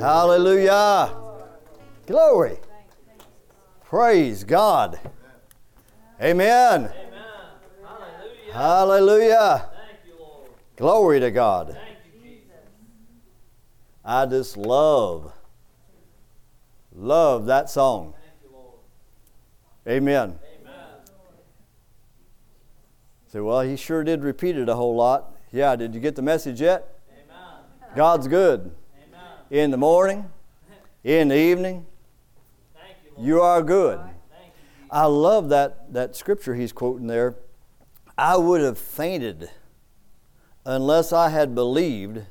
Hallelujah. Glory. Praise God. Amen. Hallelujah. Hallelujah. Glory to God. I just love, love that song. Amen. Say, well, he sure did repeat it a whole lot. Yeah, did you get the message yet? God's good. In the morning, in the evening, you are good. I love that, that scripture he's quoting there. I would have fainted unless I had believed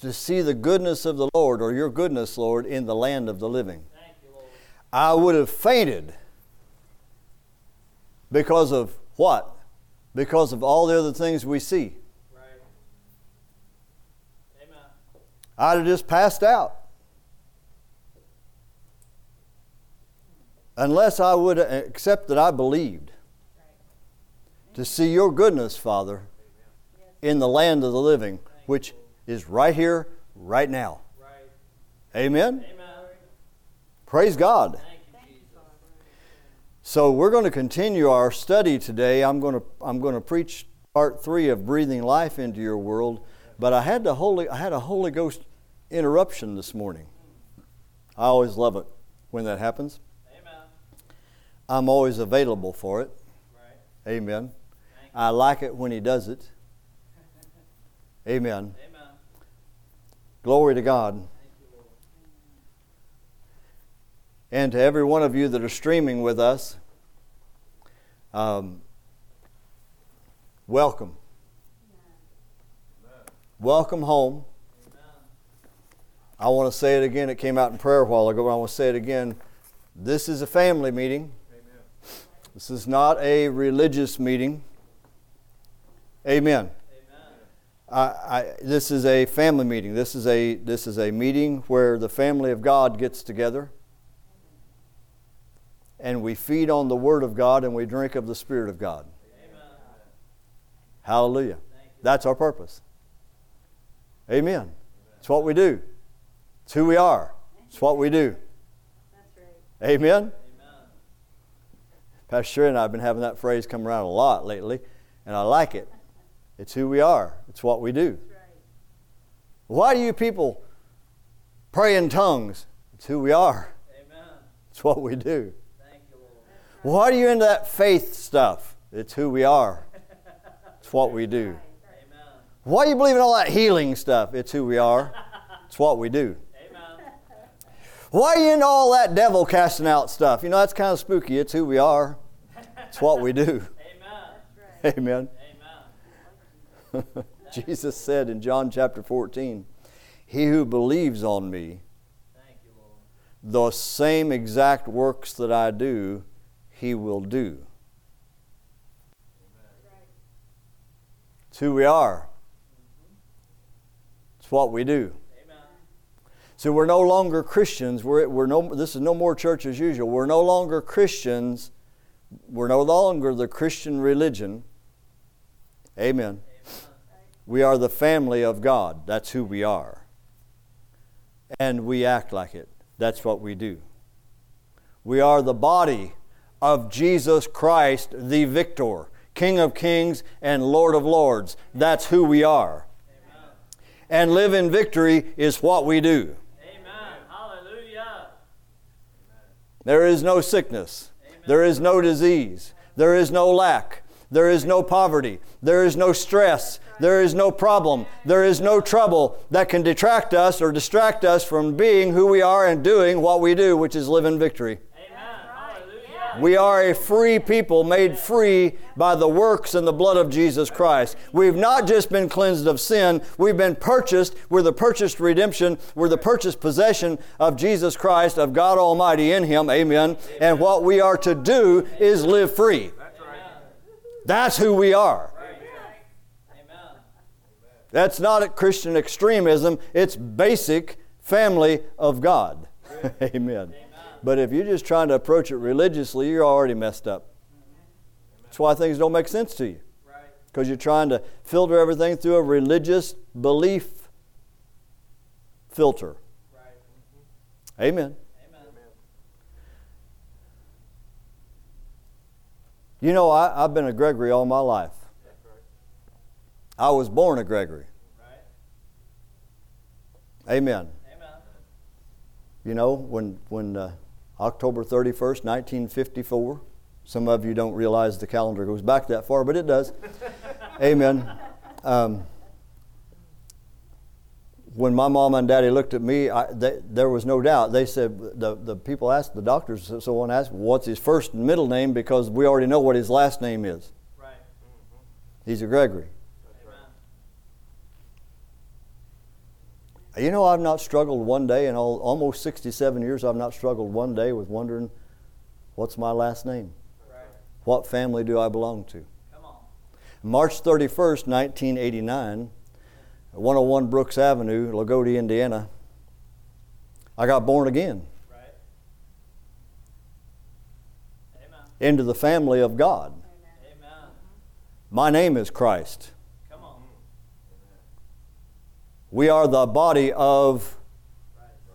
to see the goodness of the Lord, or your goodness, Lord, in the land of the living. I would have fainted because of what? Because of all the other things we see. Right. Amen. I'd have just passed out. Unless I would accept that I believed to see your goodness, Father, in the land of the living, which is right here, right now. Amen? Amen. Praise God. So we're going to continue our study today. I'm going to I'm going to preach part three of breathing life into your world. But I had the Holy I had a Holy Ghost interruption this morning. I always love it when that happens. Amen. I'm always available for it. Right. Amen. I like it when he does it. Amen. Amen. Glory to God. You, And to every one of you that are streaming with us, um, welcome. Welcome home. I want to say it again. It came out in prayer a while ago, but I want to say it again. This is a family meeting. Amen. This is not a religious meeting. Amen. Amen. I, I, this is a family meeting. This is a this is a meeting where the family of God gets together, and we feed on the Word of God and we drink of the Spirit of God. Amen. Hallelujah. That's our purpose. Amen. It's what we do. It's who we are. It's what we do. Amen. Amen. Pastor Sherry and I have been having that phrase come around a lot lately, and I like it. It's who we are. It's what we do. Why do you people pray in tongues? It's who we are. Amen. It's what we do. Thank you, Lord. Why are you into that faith stuff? It's who we are. It's what we do. Why do you believe in all that healing stuff? It's who we are. It's what we do. Why are you into all that devil casting out stuff? You know, that's kind of spooky. It's who we are. It's what we do. Amen. Amen. Amen. Jesus said in John chapter 14, He who believes on me, Thank you, Lord. the same exact works that I do, he will do. It's who we are. It's what we do. So we're no longer Christians. We're, we're no, this is no more church as usual. We're no longer Christians. We're no longer the Christian religion. Amen. Amen. We are the family of God. That's who we are. And we act like it. That's what we do. We are the body of Jesus Christ, the victor, King of kings and Lord of lords. That's who we are. Amen. And live in victory is what we do. Amen. Hallelujah. There is no sickness. There is no disease. There is no lack. There is no poverty. There is no stress. There is no problem. There is no trouble that can detract us or distract us from being who we are and doing what we do, which is live in victory. We are a free people made free by the works and the blood of Jesus Christ. We've not just been cleansed of sin, we've been purchased. We're the purchased redemption. We're the purchased possession of Jesus Christ, of God Almighty in Him. Amen. And what we are to do is live free. That's who we are. That's not a Christian extremism, it's basic family of God. Amen. But if you're just trying to approach it religiously, you're already messed up. That's why things don't make sense to you. Because you're trying to filter everything through a religious belief filter. Amen. Amen. You know, I, I've been a Gregory all my life. I was born a Gregory. Amen. Amen. You know, when, when uh, October 31st, 1954, some of you don't realize the calendar goes back that far, but it does. Amen. Um, when my mom and daddy looked at me, I, they, there was no doubt. They said, the, the people asked, the doctors, So someone asked, what's his first and middle name? Because we already know what his last name is. Right. He's a Gregory. Amen. You know, I've not struggled one day in all, almost 67 years, I've not struggled one day with wondering, what's my last name? Right. What family do I belong to? Come on. March 31st, 1989, 101 Brooks Avenue, Loogootee, Indiana, I got born again Right. Amen. into the family of God. Amen. My name is Christ. Come on. We are the body of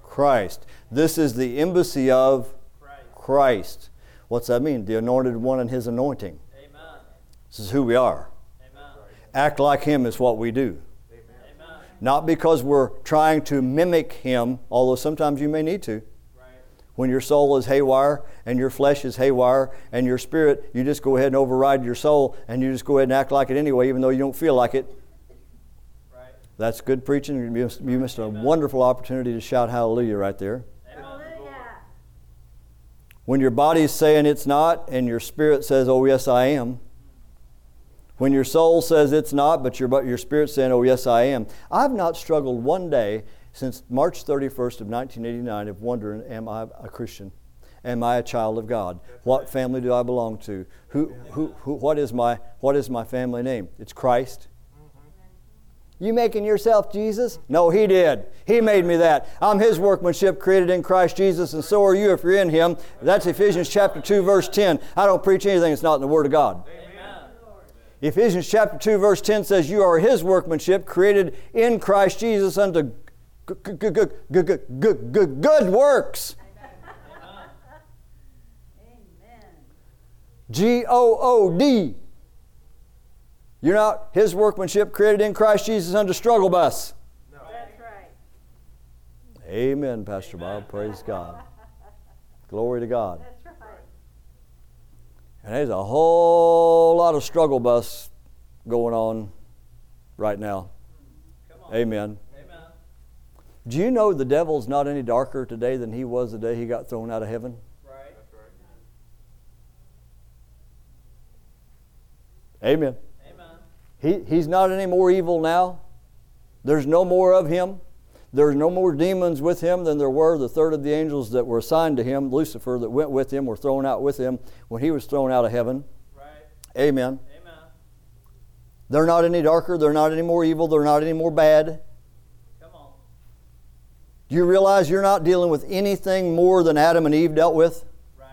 Christ. This is the embassy of Christ. What's that mean? The anointed one and his anointing. Amen. This is who we are. Amen. Act like him is what we do. Amen. Not because we're trying to mimic him, although sometimes you may need to. Right. When your soul is haywire and your flesh is haywire and your spirit, you just go ahead and override your soul and you just go ahead and act like it anyway, even though you don't feel like it. That's good preaching. You missed, you missed a wonderful opportunity to shout hallelujah right there. Amen. When your body's saying it's not and your spirit says, oh, yes, I am. When your soul says it's not, but your, but your spirit's saying, oh, yes, I am. I've not struggled one day since March 31st of 1989 of wondering, am I a Christian? Am I a child of God? What family do I belong to? Who, who, who, what, is my, what is my family name? It's Christ. You making yourself Jesus? No, He did. He made me that. I'm His workmanship created in Christ Jesus, and so are you if you're in Him. That's Ephesians chapter 2, verse 10. I don't preach anything that's not in the Word of God. Amen. Ephesians chapter 2, verse 10 says, You are His workmanship created in Christ Jesus unto good works. G O O D you're not His workmanship created in Christ Jesus unto struggle bus. That's right. Amen, Pastor Bob. Praise God. Glory to God. That's right. And there's a whole lot of struggle bus going on right now. Come on. Amen. Amen. Do you know the devil's not any darker today than he was the day he got thrown out of heaven? Right. Amen. He, he's not any more evil now. There's no more of him. There's no more demons with him than there were. The third of the angels that were assigned to him, Lucifer, that went with him, were thrown out with him when he was thrown out of heaven. Right. Amen. Amen. They're not any darker. They're not any more evil. They're not any more bad. Come on. Do you realize you're not dealing with anything more than Adam and Eve dealt with? Right.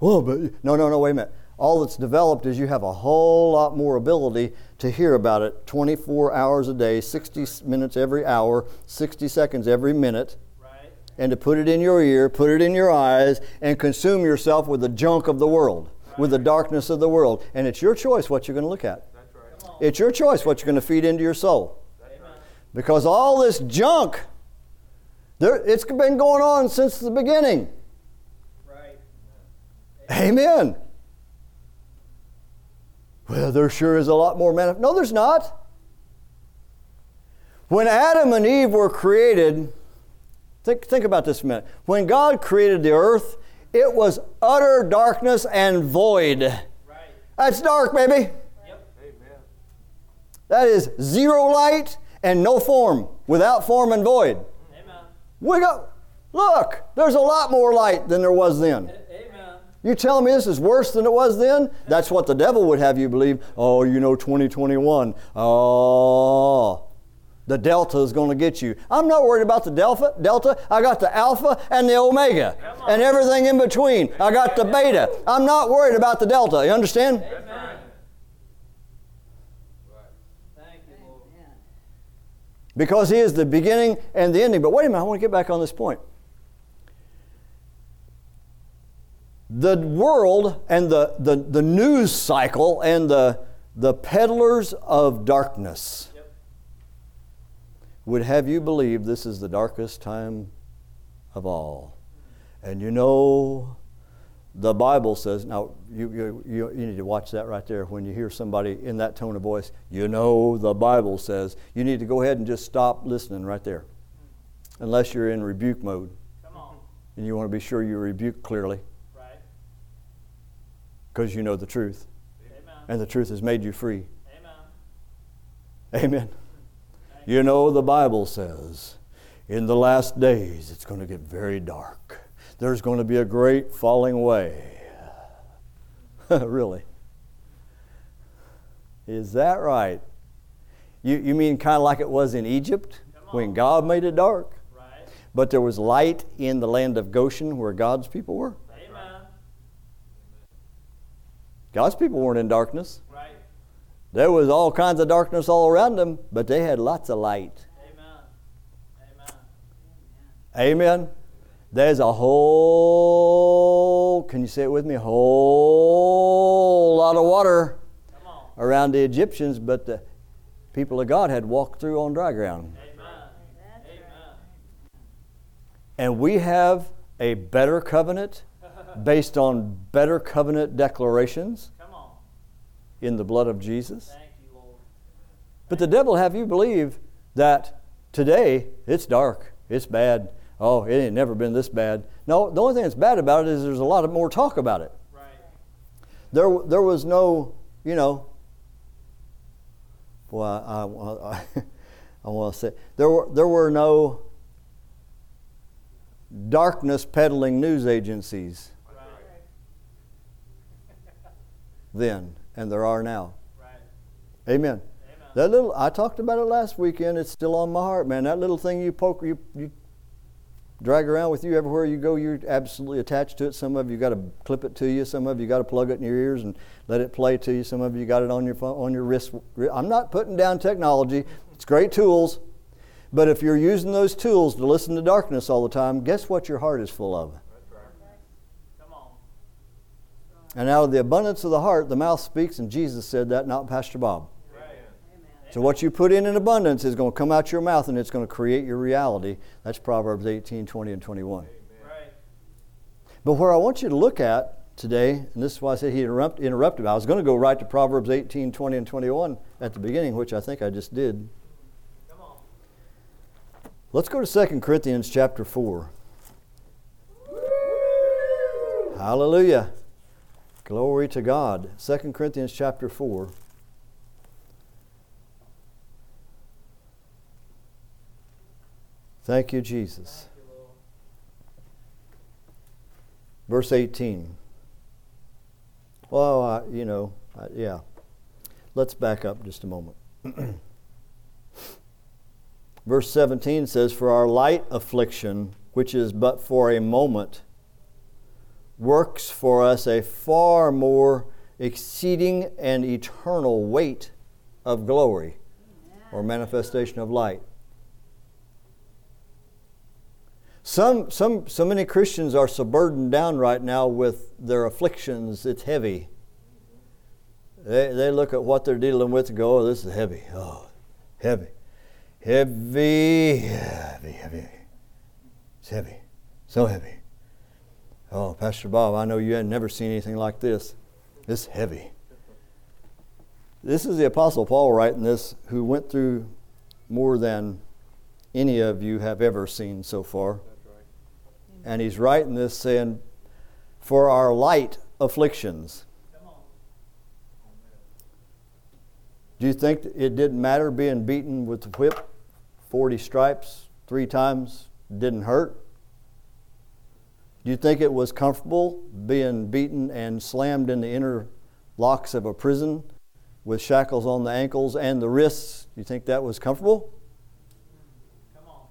Well, but no, no, no, wait a minute. All that's developed is you have a whole lot more ability to hear about it 24 hours a day, 60 minutes every hour, 60 seconds every minute, Right. and to put it in your ear, put it in your eyes, and consume yourself with the junk of the world, with the darkness of the world. And it's your choice what you're going to look at. On. It's your choice what you're going to feed into your soul. Amen. Because all this junk, there, it's been going on since the beginning. Right. Amen. Well, there sure is a lot more man. No, there's not. When Adam and Eve were created, think, think about this a minute. When God created the earth, it was utter darkness and void. Right. That's dark, baby. Yep. That is zero light and no form, without form and void. Amen. We go, look, there's a lot more light than there was then. A- Amen. You telling me this is worse than it was then? That's what the devil would have you believe. Oh, you know, 2021. Oh, the delta is going to get you. I'm not worried about the delta. Delta. I got the alpha and the omega and everything in between. I got the beta. I'm not worried about the delta. You understand? Amen. Thank you, Lord. Amen. Because he is the beginning and the ending. But wait a minute, I want to get back on this point. The world and the, the, the news cycle and the, the peddlers of darkness Yep. would have you believe this is the darkest time of all. And you know, the Bible says, now you, you, you, you need to watch that right there when you hear somebody in that tone of voice. You know, the Bible says, you need to go ahead and just stop listening right there. Hmm. Unless you're in rebuke mode Come on. and you want to be sure you rebuke clearly. Because you know the truth Amen. and the truth has made you free. Amen. Amen. You know, the Bible says in the last days it's going to get very dark. There's going to be a great falling away. really? Is that right? You, you mean kind of like it was in Egypt when God made it dark? Right. But there was light in the land of Goshen where God's people were? Amen. God's people weren't in darkness. Right. There was all kinds of darkness all around them, but they had lots of light. Amen. Amen. Amen. There's a whole, can you say it with me? A whole lot of water around the Egyptians, but the people of God had walked through on dry ground. Amen. Amen. And we have a better covenant based on better covenant declarations in the blood of Jesus. You, But the devil have you believe that today it's dark, it's bad. Oh, it ain't never been this bad. No, the only thing that's bad about it is there's a lot of more talk about it. Right. There, there was no, you know. Well, I, I, I, I want to say there were there were no darkness peddling news agencies Right. Then, and there are now. Right. Amen. Amen. That little I talked about it last weekend. It's still on my heart, man. That little thing you poke, you you drag around with you everywhere you go. You're absolutely attached to it. Some of you got to clip it to you. Some of you got to plug it in your ears and let it play to you. Some of you got it on your phone, on your wrist. I'm not putting down technology. It's great tools, but if you're using those tools to listen to darkness all the time, guess what your heart is full of? Come on. And out of the abundance of the heart, the mouth speaks. And Jesus said that, not Pastor Bob. So what you put in in abundance is going to come out your mouth and it's going to create your reality. That's Proverbs 18, 20, and 21. Right. But where I want you to look at today, and this is why I said he interrupt, interrupted me. I was going to go right to Proverbs 18, 20, and 21 at the beginning, which I think I just did. Come on. Let's go to 2 Corinthians chapter 4. Hallelujah. Glory to God. 2 Corinthians chapter 4. Thank you, Jesus. Verse 18. Well, you know, yeah. Let's back up just a moment. Verse 17 says, For our light affliction, which is but for a moment, works for us a far more exceeding and eternal weight of glory or manifestation of light. Some, some, so many Christians are so burdened down right now with their afflictions, it's heavy. They, they look at what they're dealing with and go, oh, this is heavy. Oh, heavy. Heavy, heavy, heavy. It's heavy. So heavy. Oh, Pastor Bob, I know you had never seen anything like this. This heavy. This is the Apostle Paul writing this, who went through more than any of you have ever seen so far. And he's writing this saying, For our light afflictions. Do you think it didn't matter being beaten with the whip 40 stripes three times didn't hurt? Do you think it was comfortable being beaten and slammed in the inner locks of a prison with shackles on the ankles and the wrists? Do you think that was comfortable? Come on.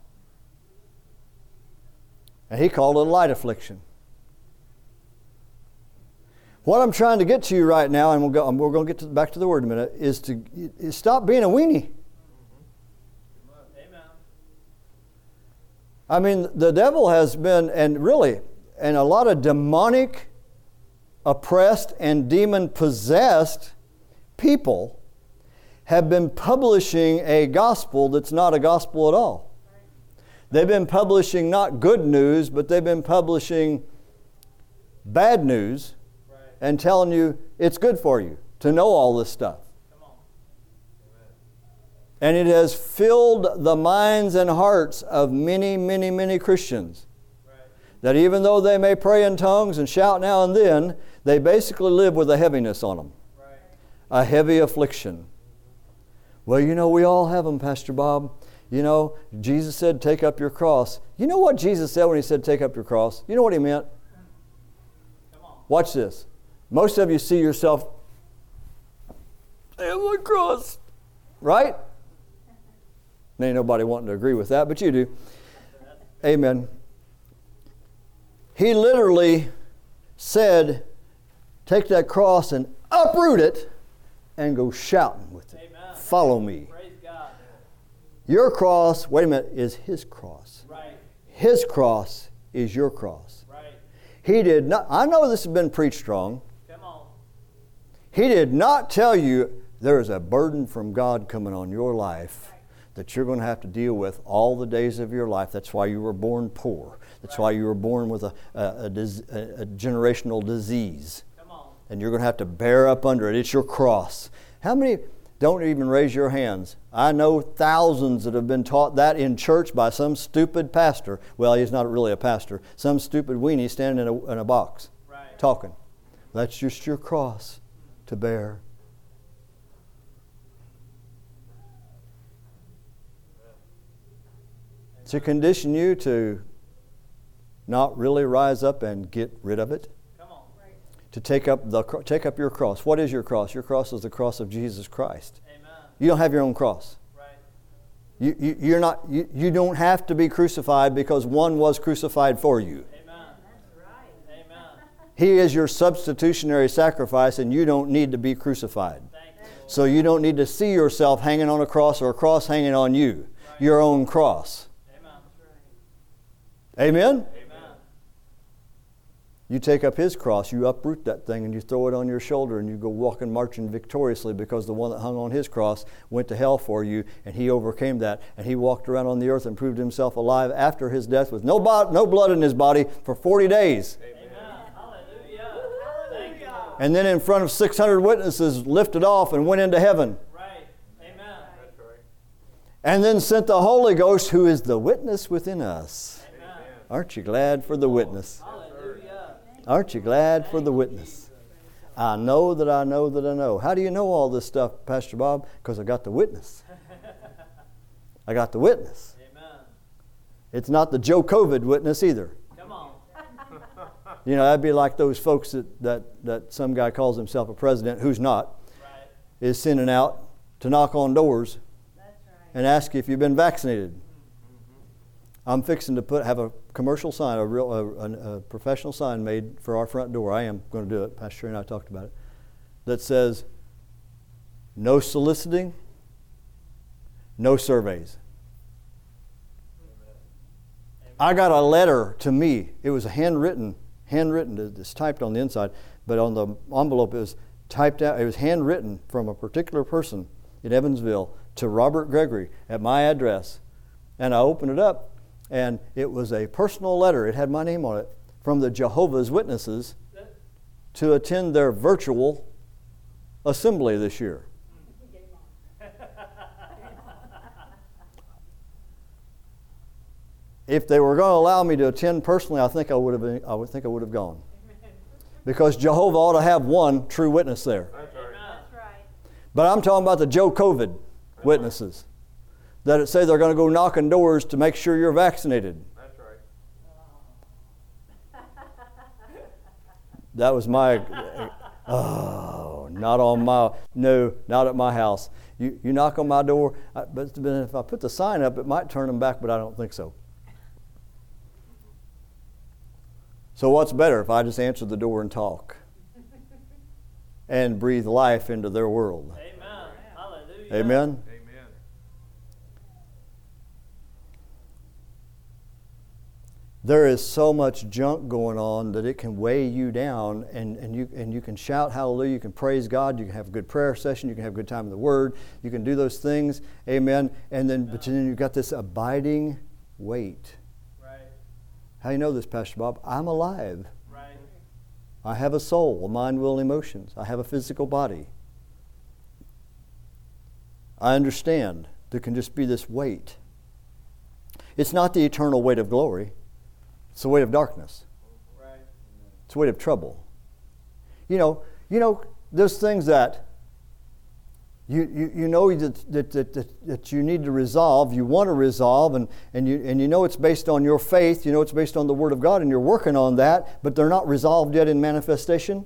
And he called it a light affliction. What I'm trying to get to you right now, and we'll go, we're going to get to, back to the word in a minute, is to is stop being a weenie. Mm-hmm. Amen. I mean, the devil has been, and really, and a lot of demonic oppressed and demon possessed people have been publishing a gospel that's not a gospel at all. They've been publishing not good news, but they've been publishing bad news and telling you it's good for you to know all this stuff. And it has filled the minds and hearts of many, many, many Christians. That even though they may pray in tongues and shout now and then, they basically live with a heaviness on them, Right. a heavy affliction. Well, you know, we all have them, Pastor Bob. You know, Jesus said, Take up your cross. You know what Jesus said when he said, Take up your cross? You know what he meant? Come on. Watch this. Most of you see yourself, have my cross, right? Ain't nobody wanting to agree with that, but you do. Amen. He literally said, Take that cross and uproot it and go shouting with it. Amen. Follow me. God. Your cross, wait a minute, is his cross. Right. His cross is your cross. Right. He did not, I know this has been preached strong. Come on. He did not tell you there is a burden from God coming on your life that you're going to have to deal with all the days of your life. That's why you were born poor. That's why you were born with a, a, a, a- generational disease. Come on. And you're going to have to bear up under it. It's your cross. How many don't even raise your hands? I know thousands that have been taught that in church by some stupid pastor. Well, he's not really a pastor. Some stupid weenie standing in a, in a box Right. talking. That's just your cross to bear. To condition you to not really rise up and get rid of it. Come on. To take up the take up your cross. What is your cross? Your cross is the cross of Jesus Christ. Amen. You don't have your own cross. Right. You, you, you're not, you, you don't have to be crucified because one was crucified for you. Amen. Right. Amen. He is your substitutionary sacrifice, and you don't need to be crucified. You. So you don't need to see yourself hanging on a cross or a cross hanging on you, your own cross. Amen. Amen? Amen. You take up his cross, you uproot that thing, and you throw it on your shoulder, and you go walking, marching victoriously because the one that hung on his cross went to hell for you, and he overcame that. And he walked around on the earth and proved himself alive after his death with no, bo- no blood in his body for 40 days. Amen. Hallelujah. Thank And then in front of 600 witnesses, lifted off and went into heaven. Right. Amen. And then sent the Holy Ghost, who is the witness within us. Amen. Aren't you glad for the witness? Oh, Aren't you glad for the witness? I know that I know that I know. How do you know all this stuff, Pastor Bob? Because I got the witness. I got the witness. Amen. It's not the Joe COVID witness either. Come on. You know, that'd be like those folks that, that, that some guy calls himself a president who's not, Right. is sending out to knock on doors right. and ask you if you've been vaccinated. I'm fixing to put have a commercial sign, a real, a, a, professional sign made for our front door. I am going to do it. Pastor and I talked about it. That says, "No soliciting, no surveys." I got a letter to me. It was handwritten, handwritten. It's typed on the inside, but on the envelope it was typed out. It was handwritten from a particular person in Evansville to Robert Gregory at my address. And I opened it up, and it was a personal letter. It had my name on it from the Jehovah's Witnesses to attend their virtual assembly this year. If they were going to allow me to attend personally, I think I would have been, I would think I would have gone. Because Jehovah ought to have one true witness there. That's right. But I'm talking about the Joe COVID witnesses that it say they're going to go knocking doors to make sure you're vaccinated. That's right. That was my, oh, not on my, no, not at my house. You, you knock on my door, I, but but if I put the sign up, it might turn them back, but I don't think so. So, what's better if I just answer the door and talk and breathe life into their world? Amen. Hallelujah. Amen? Amen. There is so much junk going on that it can weigh you down and, and, you, and you can shout hallelujah, you can praise God, you can have a good prayer session, you can have a good time in the Word, you can do those things, amen. And then, but then you've got this abiding weight. Right. How do you know this, Pastor Bob? I'm alive. Right. I have a soul, a mind, will, and emotions. I have a physical body. I understand there can just be this weight. It's not the eternal weight of glory. It's the weight of darkness. It's the weight of trouble. You know, you know, those things that you, you, you know that, that, that, that, that you need to resolve, you want to resolve, and, and, you, and you know it's based on your faith, you know it's based on the Word of God, and you're working on that, but they're not resolved yet in manifestation.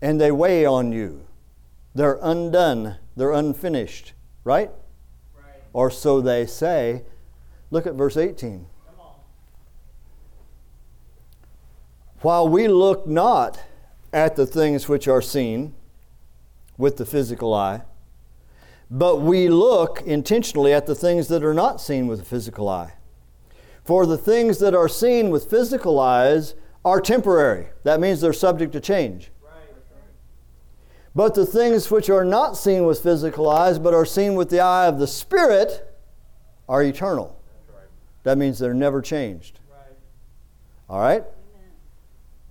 And they weigh on you. They're undone, they're unfinished, right? Right. Or so they say. Look at verse 18. While we look not at the things which are seen with the physical eye, but we look intentionally at the things that are not seen with the physical eye. For the things that are seen with physical eyes are temporary. That means they're subject to change. But the things which are not seen with physical eyes, but are seen with the eye of the Spirit, are eternal. That means they're never changed. Right. All right?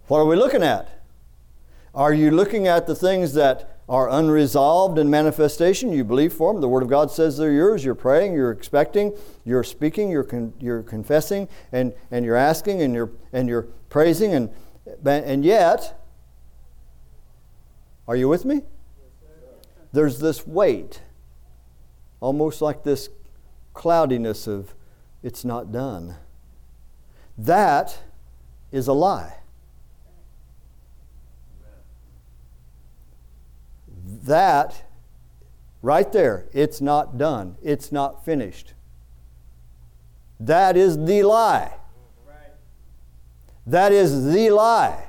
What are we looking at? Are you looking at the things that are unresolved in manifestation? You believe for them. The Word of God says they're yours. You're praying, you're expecting, you're speaking, you're, con- you're confessing, and, and you're asking, and you're, and you're praising, and, and yet, are you with me? There's this weight, almost like this cloudiness of it's not done. That is a lie. That, right there, it's not done. It's not finished. That is the lie. That is the lie.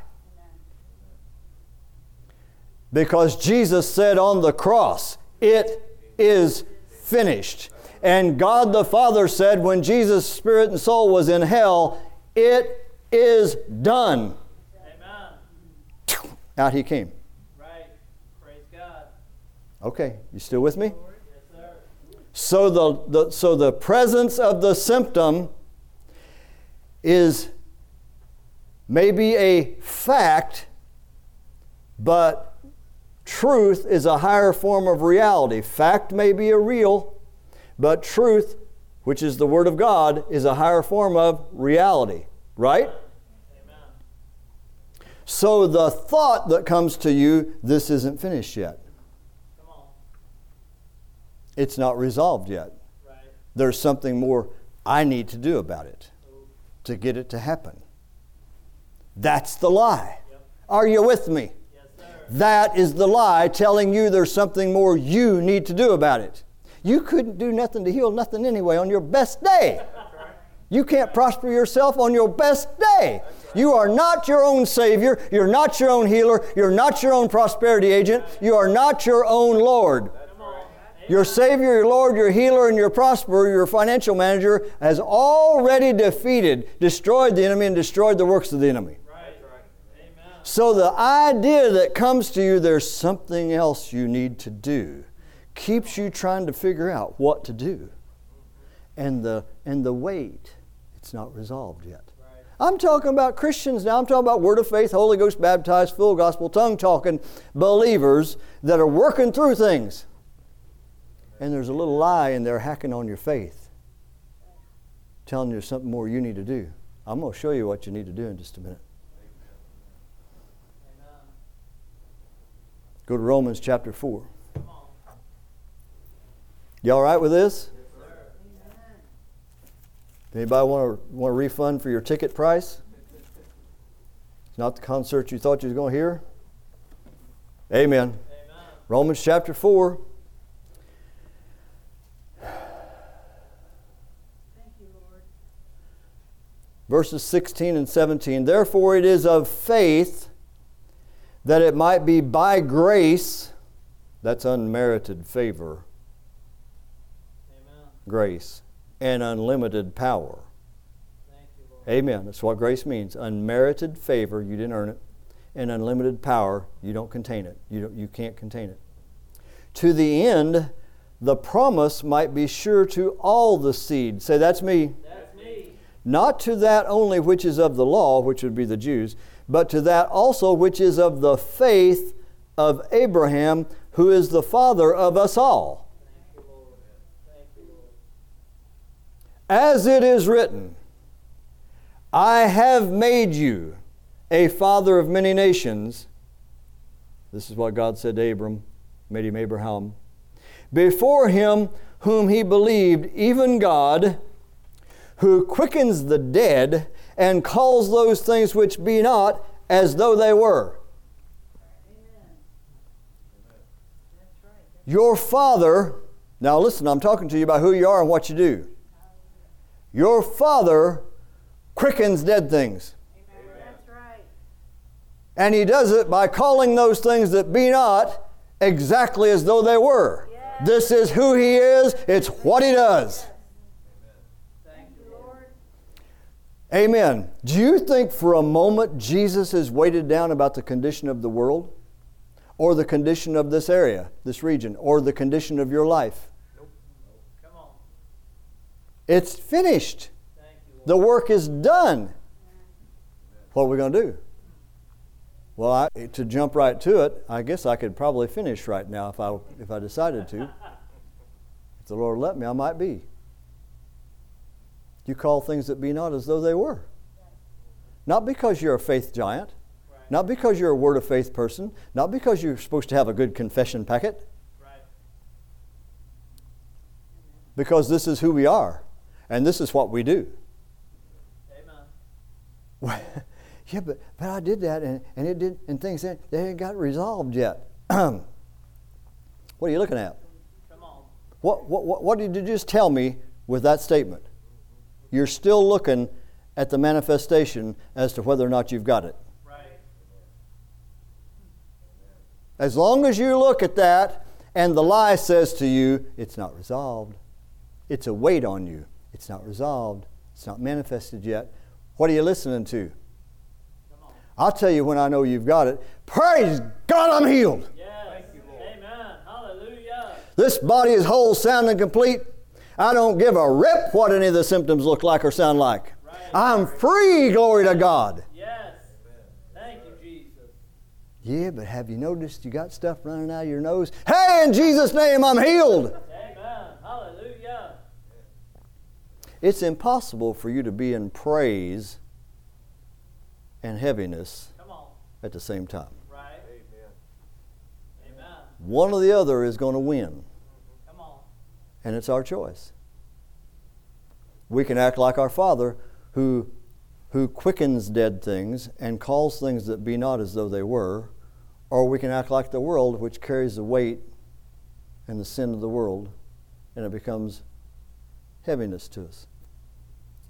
Because Jesus said on the cross, It is finished. And God the Father said when Jesus' spirit and soul was in hell, It is done. Amen. Out he came. Right. Praise God. Okay, you still with me? Yes, sir. So the, the, so the presence of the symptom is maybe a fact, but truth is a higher form of reality. Fact may be a real, but truth, which is the Word of God, is a higher form of reality, right? Amen. So the thought that comes to you, this isn't finished yet. Come on. It's not resolved yet. Right. there's something more I need to do about it to get it to happen. That's the lie. Yep. Are you with me? Yes, sir. That is the lie telling you there's something more you need to do about it. You couldn't do nothing to heal nothing anyway on your best day. You can't prosper yourself on your best day. You are not your own Savior. You're not your own healer. You're not your own prosperity agent. You are not your own Lord. Your Savior, your Lord, your healer, and your prosperer, your financial manager, has already defeated, destroyed the enemy, and destroyed the works of the enemy. So the idea that comes to you, there's something else you need to do, keeps you trying to figure out what to do. And the, and the weight, it's not resolved yet. Right. I'm talking about Christians now. I'm talking about Word of Faith, Holy Ghost baptized, full gospel, tongue talking believers that are working through things. And there's a little lie in there hacking on your faith, telling you something more you need to do. I'm going to show you what you need to do in just a minute. Go to Romans chapter 4. Come on. You all right with this? Anybody want to want a refund for your ticket price? It's not the concert you thought you was going to hear. Amen. Amen. Romans chapter 4. Thank you, Lord. verses 16 and 17. Therefore, it is of faith that it might be by grace, that's unmerited favor. Grace. and unlimited power. Thank you, Lord. Amen. That's what grace means. Unmerited favor, you didn't earn it, and unlimited power, you don't contain it. You, don't, you can't contain it. To the end, the promise might be sure to all the seed. Say, that's me. That's me. Not to that only which is of the law, which would be the Jews, but to that also which is of the faith of Abraham, who is the father of us all. Thank you, Lord. Thank you, Lord. As it is written, I have made you a father of many nations. This is what God said to Abram, made him Abraham. Before him whom he believed, even God, who quickens the dead and calls those things which be not as though they were. Your father, now listen, I'm talking to you about who you are and what you do. Your father quickens dead things. That's right. And he does it by calling those things that be not exactly as though they were. Yes. This is who he is, it's what he does. Thank you, Lord. Lord. Amen. Do you think for a moment Jesus is weighted down about the condition of the world? Or the condition of this area, this region, or the condition of your life? It's finished. Thank you, The work is done. What are we going to do? Well, I, to jump right to it, I guess I could probably finish right now if I, if I decided to. If the Lord let me, I might be. You call things that be not as though they were. Not because you're a faith giant, not because you're a word of faith person, not because you're supposed to have a good confession packet, because this is who we are and this is what we do. Amen. yeah, but, but I did that and, and it did and things they ain't got resolved yet. what are you looking at? Come on. What, what, what, what did you just tell me with that statement? You're still looking at the manifestation as to whether or not you've got it. Right. As long as you look at that and the lie says to you, it's not resolved, it's a weight on you, it's not resolved, it's not manifested yet, what are you listening to? I'll tell you when I know you've got it. Praise God, I'm healed. Yes. Amen. Hallelujah. This body is whole, sound, and complete. I don't give a rip what any of the symptoms look like or sound like. Right. I'm free, glory to God. Yes. Thank you, Jesus. Yeah, but have you noticed you got stuff running out of your nose? Hey, in Jesus' name, I'm healed. Amen. Hallelujah. It's impossible for you to be in praise and heaviness at the same time. Right. Amen. One or the other is going to win, mm-hmm. Come on. and it's our choice. We can act like our Father who, who quickens dead things and calls things that be not as though they were, or we can act like the world which carries the weight and the sin of the world, and it becomes heaviness to us.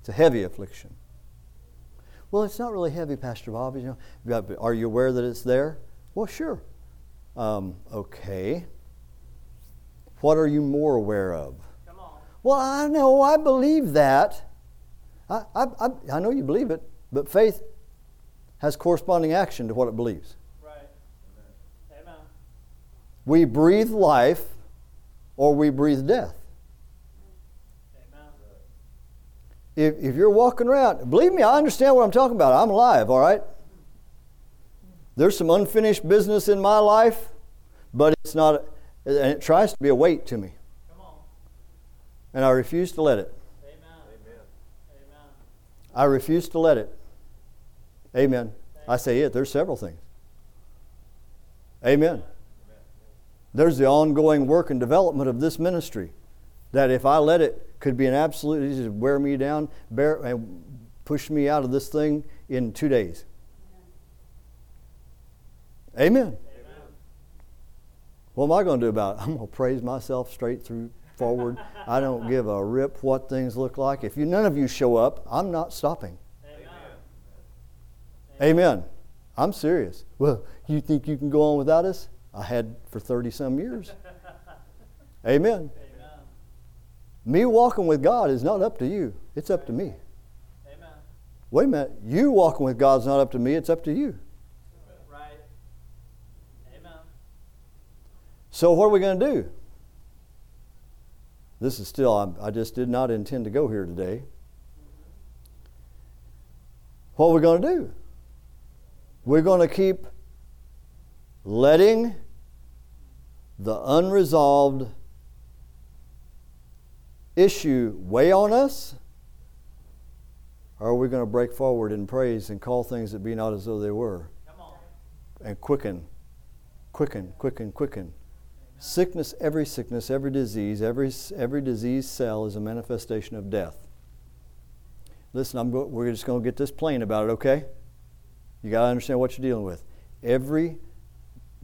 It's a heavy affliction. Well, it's not really heavy, Pastor Bob. You know, are you aware that it's there? Well, sure. Um, okay. What are you more aware of? Come on. Well, I know, I believe that. I, I, I, I know you believe it, but faith has corresponding action to what it believes. Right. Amen. We breathe life or we breathe death. Amen. If, if you're walking around, believe me, I understand what I'm talking about. I'm alive, all right? There's some unfinished business in my life, but it's not, and it tries to be a weight to me, Come on. and I refuse to let it. Amen. Amen. I refuse to let it. Amen. I say it. There's several things. Amen. There's the ongoing work and development of this ministry that if I let it could be an absolute just wear me down, bear and push me out of this thing in two days. Amen. Amen. What am I going to do about it? I'm going to praise myself straight through forward. I don't give a rip what things look like. If you none of you show up, I'm not stopping. Amen. Amen. I'm serious. Well, you think you can go on without us? I had for 30 some years. Amen. Me walking with God is not up to you, it's up to me. Amen. Wait a minute, you walking with God's not up to me, it's up to you. Right. Amen. So, what are we going to do? This is still, I'm, i just did not intend to go here today. Mm-hmm. What are we going to do? We're going to keep letting the unresolved issue weigh on us? Or are we going to break forward in praise and call things that be not as though they were? Come on. And quicken, quicken, quicken, quicken. Sickness, every sickness, every disease, every, every disease cell is a manifestation of death. Listen, I'm go- we're just going to get this plain about it, okay? You got to understand what you're dealing with. Every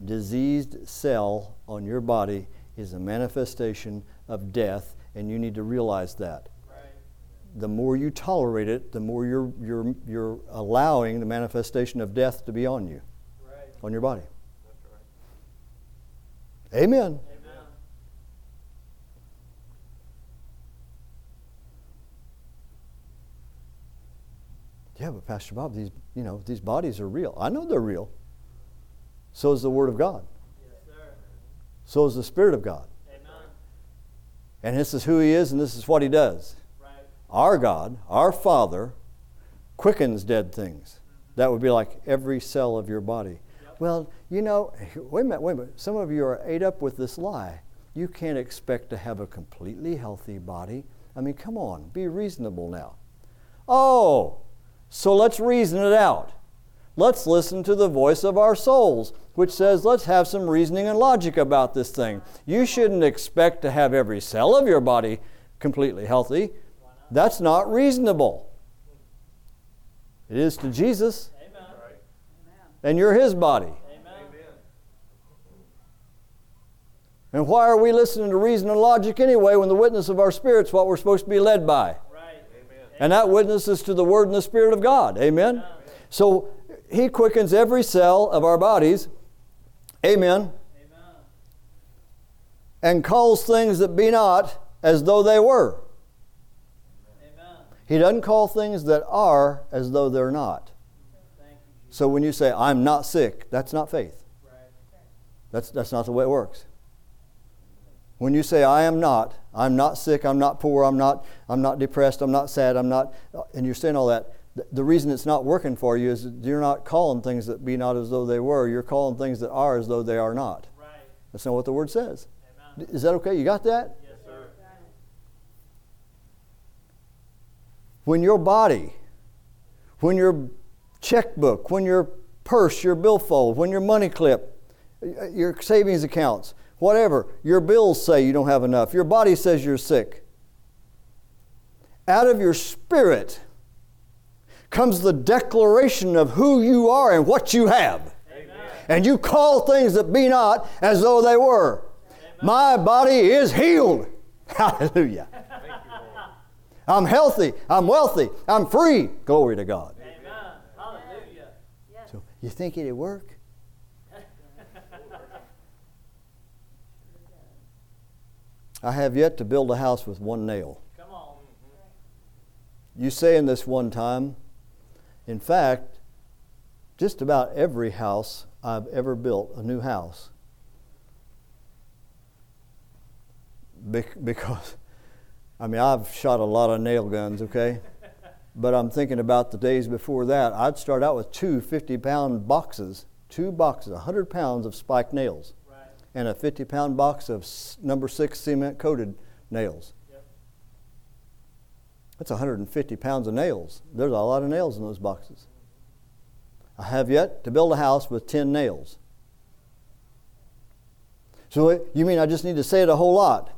diseased cell on your body is a manifestation of death, and you need to realize that. Right. The more you tolerate it, the more you're, you're, you're allowing the manifestation of death to be on you, Right. on your body. Amen. Amen. Yeah, but Pastor Bob, these you know these bodies are real. I know they're real. So is the Word of God. Yes, sir. So is the Spirit of God. And this is who He is, and this is what He does. Right. Our God, our Father, quickens dead things. Mm-hmm. That would be like every cell of your body. Yep. Well, you know, wait a minute, wait a minute. Some of you are ate up with this lie. You can't expect to have a completely healthy body. I mean, come on, be reasonable now. Oh, so let's reason it out. Let's listen to the voice of our souls, which says, let's have some reasoning and logic about this thing. You shouldn't expect to have every cell of your body completely healthy. That's not reasonable. It is to Jesus, Amen. and you're his body. Amen. And why are we listening to reason and logic anyway when the witness of our spirit's is what we're supposed to be led by? Right. And that witness is to the Word and the Spirit of God. Amen? So He quickens every cell of our bodies. Amen. Amen. And calls things that be not as though they were. Amen. He doesn't call things that are as though they're not. Thank you, Jesus. So when you say, I'm not sick, that's not faith. Right. That's, that's not the way it works. When you say, I am not, I'm not sick, I'm not poor, I'm not, I'm not depressed, I'm not sad, I'm not, and you're saying all that, th- the reason it's not working for you is you're not calling things that be not as though they were. You're calling things that are as though they are not. Right. That's not what the word says. Amen. Is that okay? You got that? Yes, sir. When your body, when your checkbook, when your purse, your billfold, when your money clip, your savings accounts, whatever, your bills say you don't have enough, your body says you're sick. Out of your spirit comes the declaration of who you are and what you have. Amen. And you call things that be not as though they were. My body is healed. Hallelujah. I'm healthy. I'm wealthy. I'm free. Glory to God. Amen. Hallelujah. So you think it'd work? I have yet to build a house with one nail. Come on. You say in this one time, in fact, just about every house I've ever built, a new house, because, I mean, I've shot a lot of nail guns, okay? But I'm thinking about the days before that. I'd start out with two 50 pound boxes, two boxes, 100 pounds of spiked nails, Right. and a 50 pound box of number six cement coated nails. That's 150 pounds of nails. There's a lot of nails in those boxes. I have yet to build a house with 10 nails. So you mean I just need to say it a whole lot?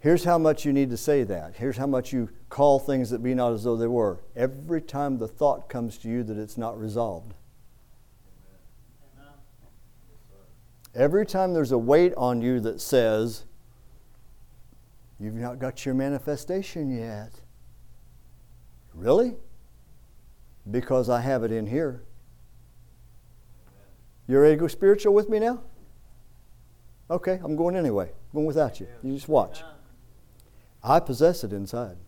Here's how much you need to say that. Here's how much you call things that be not as though they were. Every time the thought comes to you that it's not resolved. Every time there's a weight on you that says, You've not got your manifestation yet. Really? Because I have it in here. You ready to go spiritual with me now? Okay, I'm going anyway. I'm going without you. You just watch. I possess it inside.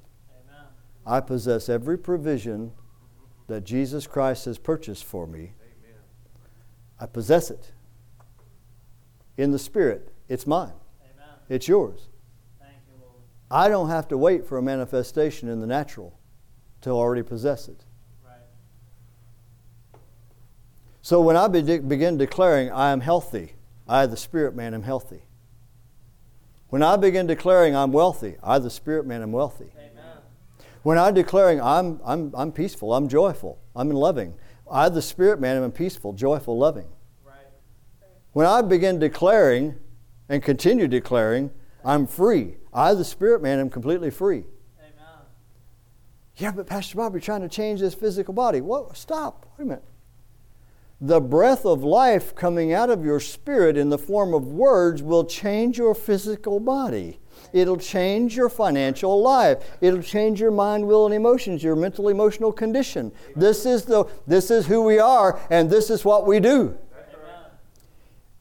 I possess every provision that Jesus Christ has purchased for me. I possess it. In the Spirit, it's mine. It's yours. Thank you, Lord. I don't have to wait for a manifestation in the natural to already possess it. Right. So when I be- begin declaring, I am healthy, I, the spirit man, am healthy. When I begin declaring, I'm wealthy, I, the spirit man, am wealthy. Amen. When I declaring, I'm, I'm, I'm peaceful, I'm joyful, I'm loving, I, the spirit man, am peaceful, joyful, loving. Right. When I begin declaring and continue declaring, I'm free, I, the spirit man, am completely free. Amen. Yeah, but Pastor Bob, you're trying to change this physical body. What? Stop. Wait a minute. The breath of life coming out of your spirit in the form of words will change your physical body. It'll change your financial life. It'll change your mind, will, and emotions, your mental emotional condition. This is the this is who we are, and this is what we do.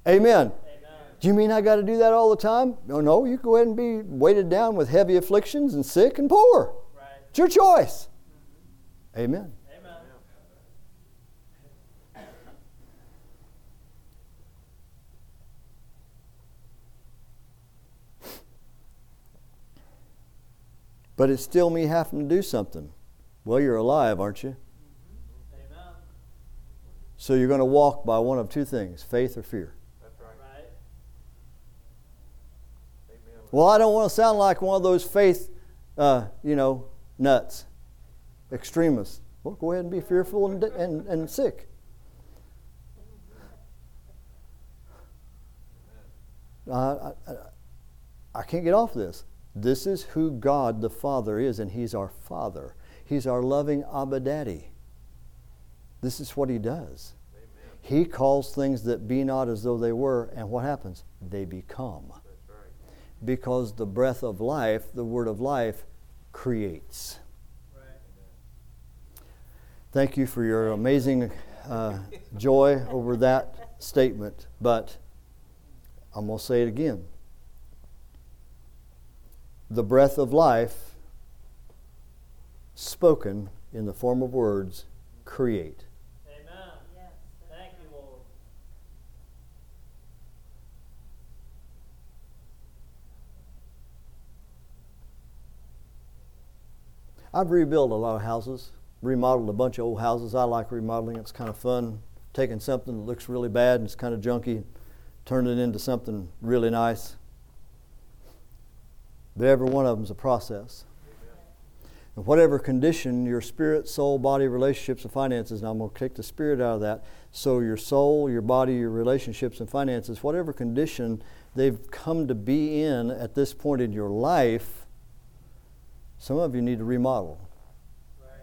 Amen. Amen. Do you mean I got to do that all the time? No, no. You go ahead and be weighted down with heavy afflictions and sick and poor. Right. It's your choice. Amen. Amen. But it's still me having to do something. Well, you're alive, aren't you? Mm-hmm. Amen. So you're going to walk by one of two things faith or fear. Right. Well, I don't want to sound like one of those faith, uh, you know, nuts, extremists. Well, go ahead and be fearful and, and, and sick. Uh, I, I, I can't get off this. This is who God the Father is, and He's our Father. He's our loving Abba Daddy. This is what He does. He calls things that be not as though they were, and what happens? They become. Because the breath of life, the word of life, creates. Right. Thank you for your amazing uh, joy over that statement, but I'm going to say it again. The breath of life, spoken in the form of words, create. Amen. Yes. Thank you, Lord. I've rebuilt a lot of houses, remodeled a bunch of old houses. I like remodeling, it's kind of fun. Taking something that looks really bad and it's kind of junky, turning it into something really nice. But every one of them is a process. And whatever condition your spirit, soul, body, relationships, and finances, and I'm going to take the spirit out of that. So your soul, your body, your relationships, and finances, whatever condition they've come to be in at this point in your life, some of you need to remodel. Right.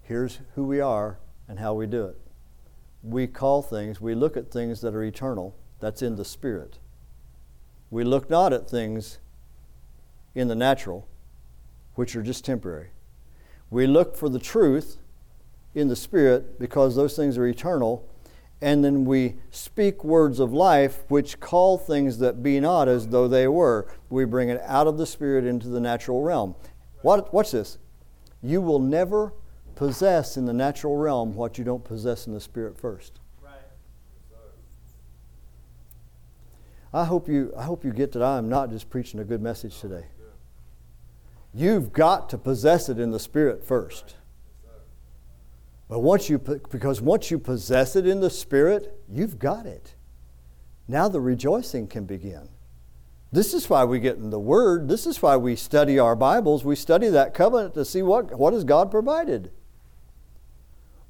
Here's who we are and how we do it. We call things, we look at things that are eternal, that's in the spirit. We look not at things in the natural, which are just temporary. We look for the truth in the spirit because those things are eternal, and then we speak words of life which call things that be not as though they were. We bring it out of the spirit into the natural realm. What, watch this. You will never possess in the natural realm what you don't possess in the spirit first. Right. I hope you, I hope you get that I am not just preaching a good message today. You've got to possess it in the spirit first. But once you, because once you possess it in the spirit, you've got it. Now the rejoicing can begin. This is why we get in the Word. This is why we study our Bibles. We study that covenant to see what, what has God provided.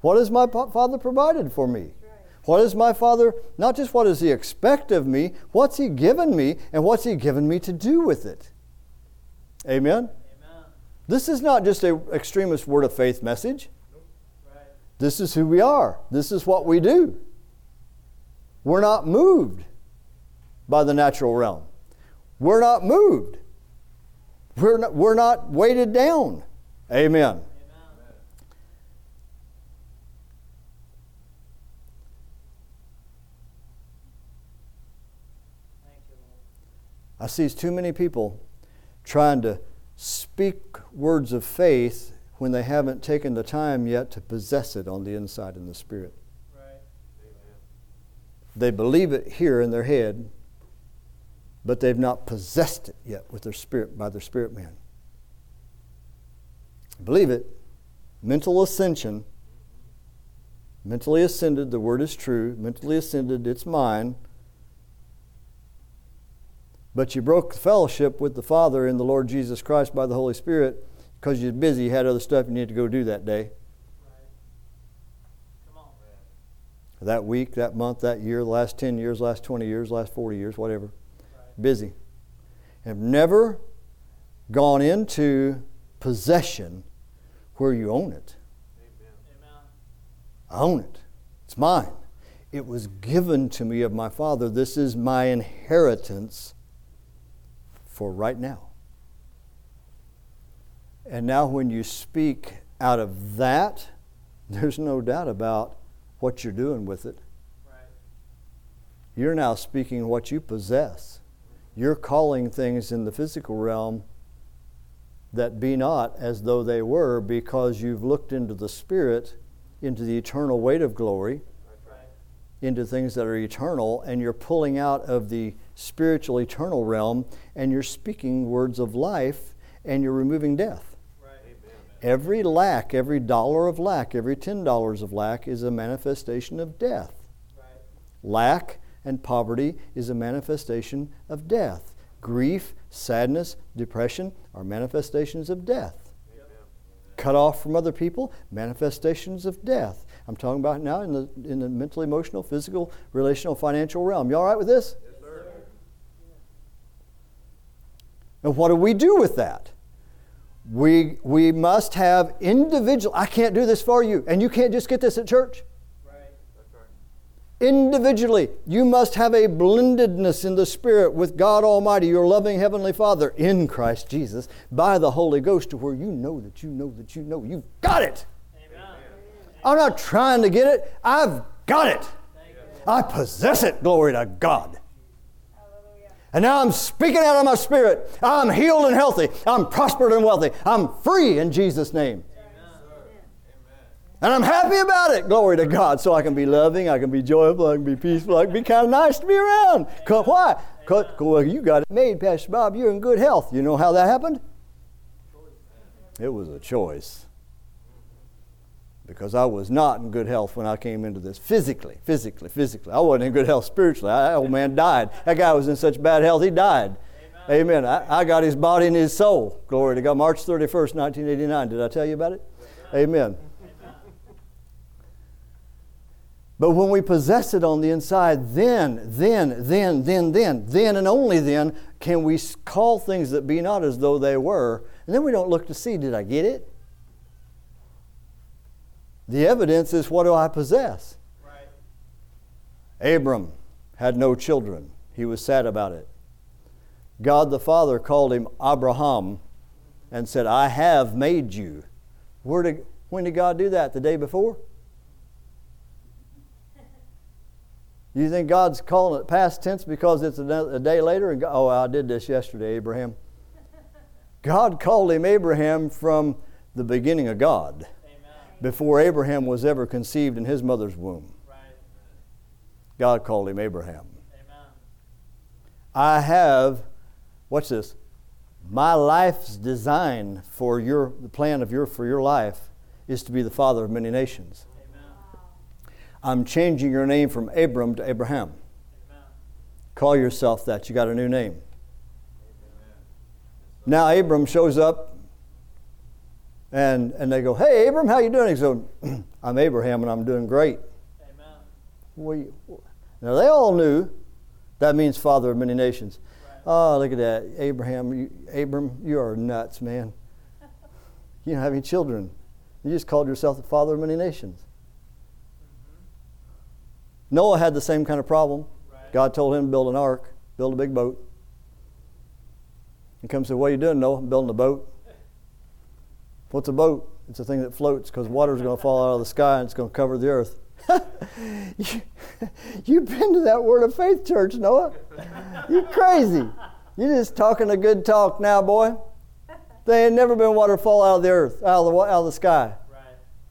What has my Father provided for me? What is my Father, not just what does He expect of me, what's He given me, and what's He given me to do with it? Amen? Amen. This is not just a extremist word of faith message. Right. This is who we are. This is what we do. We're not moved by the natural realm. We're not moved. We're not, we're not weighted down. Amen. Amen. Thank you, Lord. I see too many people trying to speak words of faith when they haven't taken the time yet to possess it on the inside in the spirit. Right. They believe it here in their head, but they've not possessed it yet with their spirit by their spirit man. Believe it. Mental ascension. Mentally ascended, the word is true. Mentally ascended, it's mine. But you broke fellowship with the Father in the Lord Jesus Christ by the Holy Spirit because you're busy, you had other stuff you needed to go do that day, Right. That week, that month, that year, last 10 years, last 20 years, last 40 years, whatever. Busy. Have never gone into possession where you own it. Amen. I own it. It's mine. It was given to me of my Father. This is my inheritance for right now. And now, when you speak out of that, there's no doubt about what you're doing with it. Right. You're now speaking what you possess. You're calling things in the physical realm that be not as though they were because you've looked into the Spirit, into the eternal weight of glory, into things that are eternal, and you're pulling out of the spiritual eternal realm and you're speaking words of life and you're removing death. Every lack, every dollar of lack, every $10 of lack is a manifestation of death. Right. Lack and poverty is a manifestation of death. Grief, sadness, depression are manifestations of death. Cut off from other people, manifestations of death. I'm talking about now in the, in the mental, emotional, physical, relational, financial realm. You all right with this? Yes, sir. And what do we do with that? We, we must have individual. I can't do this for you, and you can't just get this at church. Right. That's right. Individually, you must have a blendedness in the Spirit with God Almighty, your loving Heavenly Father, in Christ Jesus, by the Holy Ghost, to where you know that you know that you know you've got it. Amen. I'm not trying to get it, I've got it. I possess it, glory to God. Hallelujah. And now I'm speaking out of my spirit. I'm healed and healthy. I'm prospered and wealthy. I'm free in Jesus' name. And I'm happy about it. Glory to God. So I can be loving, I can be joyful, I can be peaceful, I can be kind of nice to be around. 'Cause- why? Because well, you got it made, Pastor Bob. You're in good health. You know how that happened? It was a choice. Because I was not in good health when I came into this physically, physically, physically. I wasn't in good health spiritually. That old man died. That guy was in such bad health, he died. Amen. I, I got his body and his soul. Glory to God. March 31st, 1989. Did I tell you about it? Amen. But when we possess it on the inside, then, then, then, then, then, then, and only then can we call things that be not as though they were. And then we don't look to see, did I get it? The evidence is what do I possess? Right. Abram had no children. He was sad about it. God the Father called him Abraham and said, I have made you. Where did, when did God do that? The day before? You think God's calling it past tense because it's a, day later? And go, oh, I did this yesterday, Abraham. God called him Abraham from the beginning of God, Amen. before Abraham was ever conceived in his mother's womb. Right. God called him Abraham. Amen. I have, watch this, my life's design for your, the plan of your, for your life is to be the father of many nations. Amen. I'm changing your name from Abram to Abraham. Amen. Call yourself that. You got a new name. Now Abram shows up and, and they go, Hey, Abram, how you doing? He goes, I'm Abraham and I'm doing great. Amen. We, now they all knew that means father of many nations. Right. Oh, look at that. Abraham, you, Abram, you are nuts, man. You don't have any children. You just called yourself the father of many nations. Noah had the same kind of problem. Right. God told him to build an ark, build a big boat. He comes and said, What are you doing, Noah? I'm building a boat. What's a boat? It's a thing that floats because water's going to fall out of the sky and it's going to cover the earth. you, you've been to that Word of Faith church, Noah. You're crazy. You're just talking a good talk now, boy. There ain't never been water fall out of the earth, out of the, out of the sky.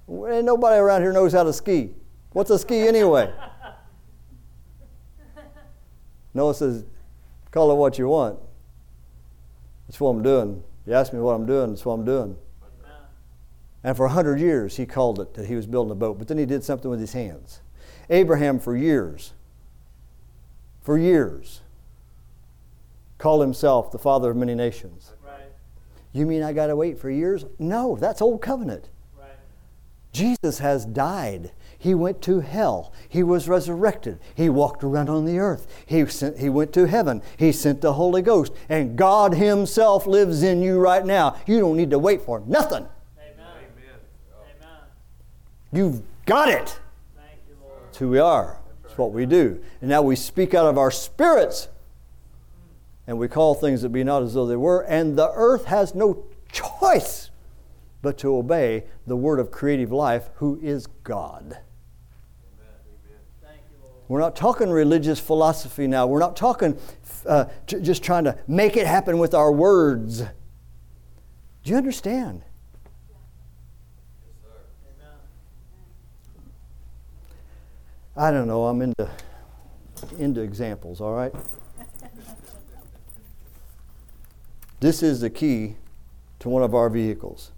Right. Ain't nobody around here knows how to ski. What's a ski anyway? Noah says, call it what you want. That's what I'm doing. You ask me what I'm doing, that's what I'm doing. And for a hundred years, he called it that he was building a boat, but then he did something with his hands. Abraham, for years, for years, called himself the father of many nations. Right. You mean I got to wait for years? No, that's old covenant. Right. Jesus has died. He went to hell. He was resurrected. He walked around on the earth. He, sent, he went to heaven. He sent the Holy Ghost. And God Himself lives in you right now. You don't need to wait for nothing. Amen. Amen. You've got it. Thank you, Lord. That's who we are. That's what we do. And now we speak out of our spirits and we call things that be not as though they were. And the earth has no choice but to obey the word of creative life, who is God. We're not talking religious philosophy now. We're not talking uh, just trying to make it happen with our words. Do you understand? I don't know. I'm into into examples. All right. This is the key to one of our vehicles.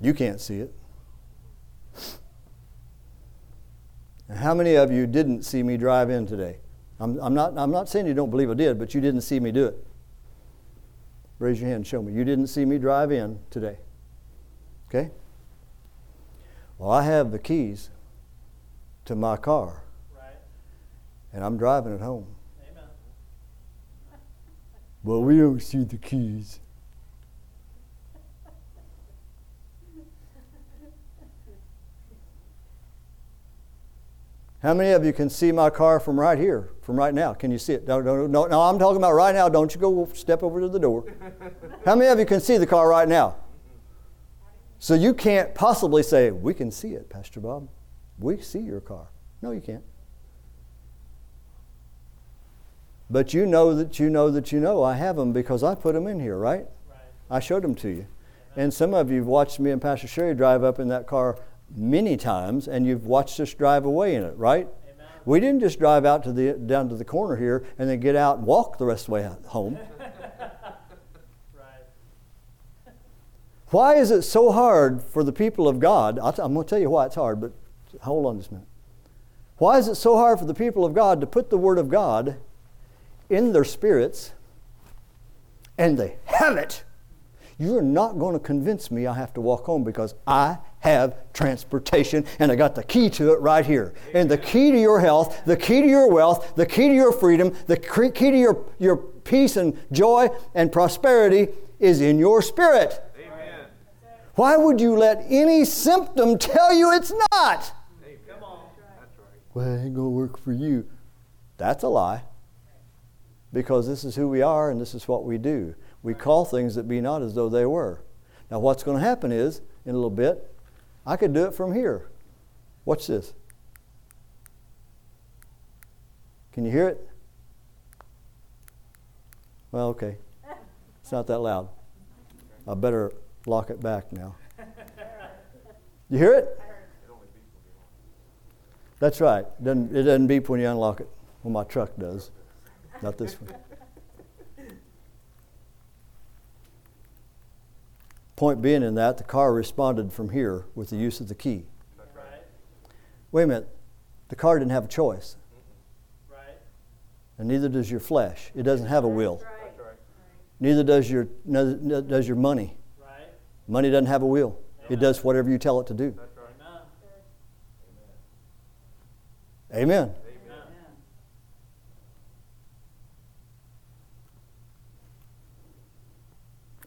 You can't see it. And how many of you didn't see me drive in today? I'm, I'm, not, I'm not saying you don't believe I did, but you didn't see me do it. Raise your hand and show me. You didn't see me drive in today. Okay? Well, I have the keys to my car, Right. and I'm driving it home. Amen. Well, we don't see the keys. How many of you can see my car from right here, from right now? Can you see it? No, no, no, no, I'm talking about right now. Don't you go step over to the door. How many of you can see the car right now? So you can't possibly say, We can see it, Pastor Bob. We see your car. No, you can't. But you know that you know that you know I have them because I put them in here, right? Right. I showed them to you. And some of you have watched me and Pastor Sherry drive up in that car many times, and you've watched us drive away in it, right? Amen. We didn't just drive out to the down to the corner here and then get out and walk the rest of the way home. Right. Why is it so hard for the people of God? T- I'm going to tell you why it's hard, but hold on just a minute. Why is it so hard for the people of God to put the Word of God in their spirits and they have it? You're not going to convince me I have to walk home because I have transportation and I got the key to it right here. And the key to your health, the key to your wealth, the key to your freedom, the key to your, your peace and joy and prosperity is in your spirit. Amen. Why would you let any symptom tell you it's not? Come on. That's right. Well, it ain't going to work for you. That's a lie. Because this is who we are and this is what we do. We call things that be not as though they were. Now, what's going to happen is, in a little bit, I could do it from here. Watch this. Can you hear it? Well, okay. It's not that loud. I better lock it back now. You hear it? It. That's right. Doesn't, it doesn't beep when you unlock it. Well, my truck does. Not this one. Point being in that, the car responded from here with the use of the key. Right. Right. Wait a minute. The car didn't have a choice, mm-hmm. Right. and neither does your flesh. It doesn't have a will. That's right. Neither does your, neither does your money. Right. Money doesn't have a will. It does whatever you tell it to do. That's right. Amen. Amen. Amen.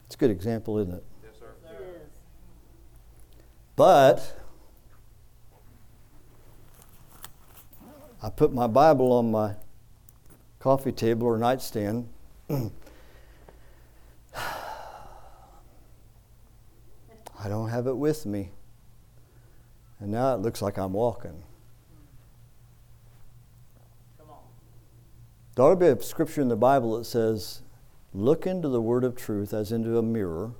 It's a good example, isn't it? Yes, sir. It is. But I put my Bible on my coffee table or nightstand. I don't have it with me. And now it looks like I'm walking. There ought to be a scripture in the Bible that says, Look into the word of truth as into a mirror.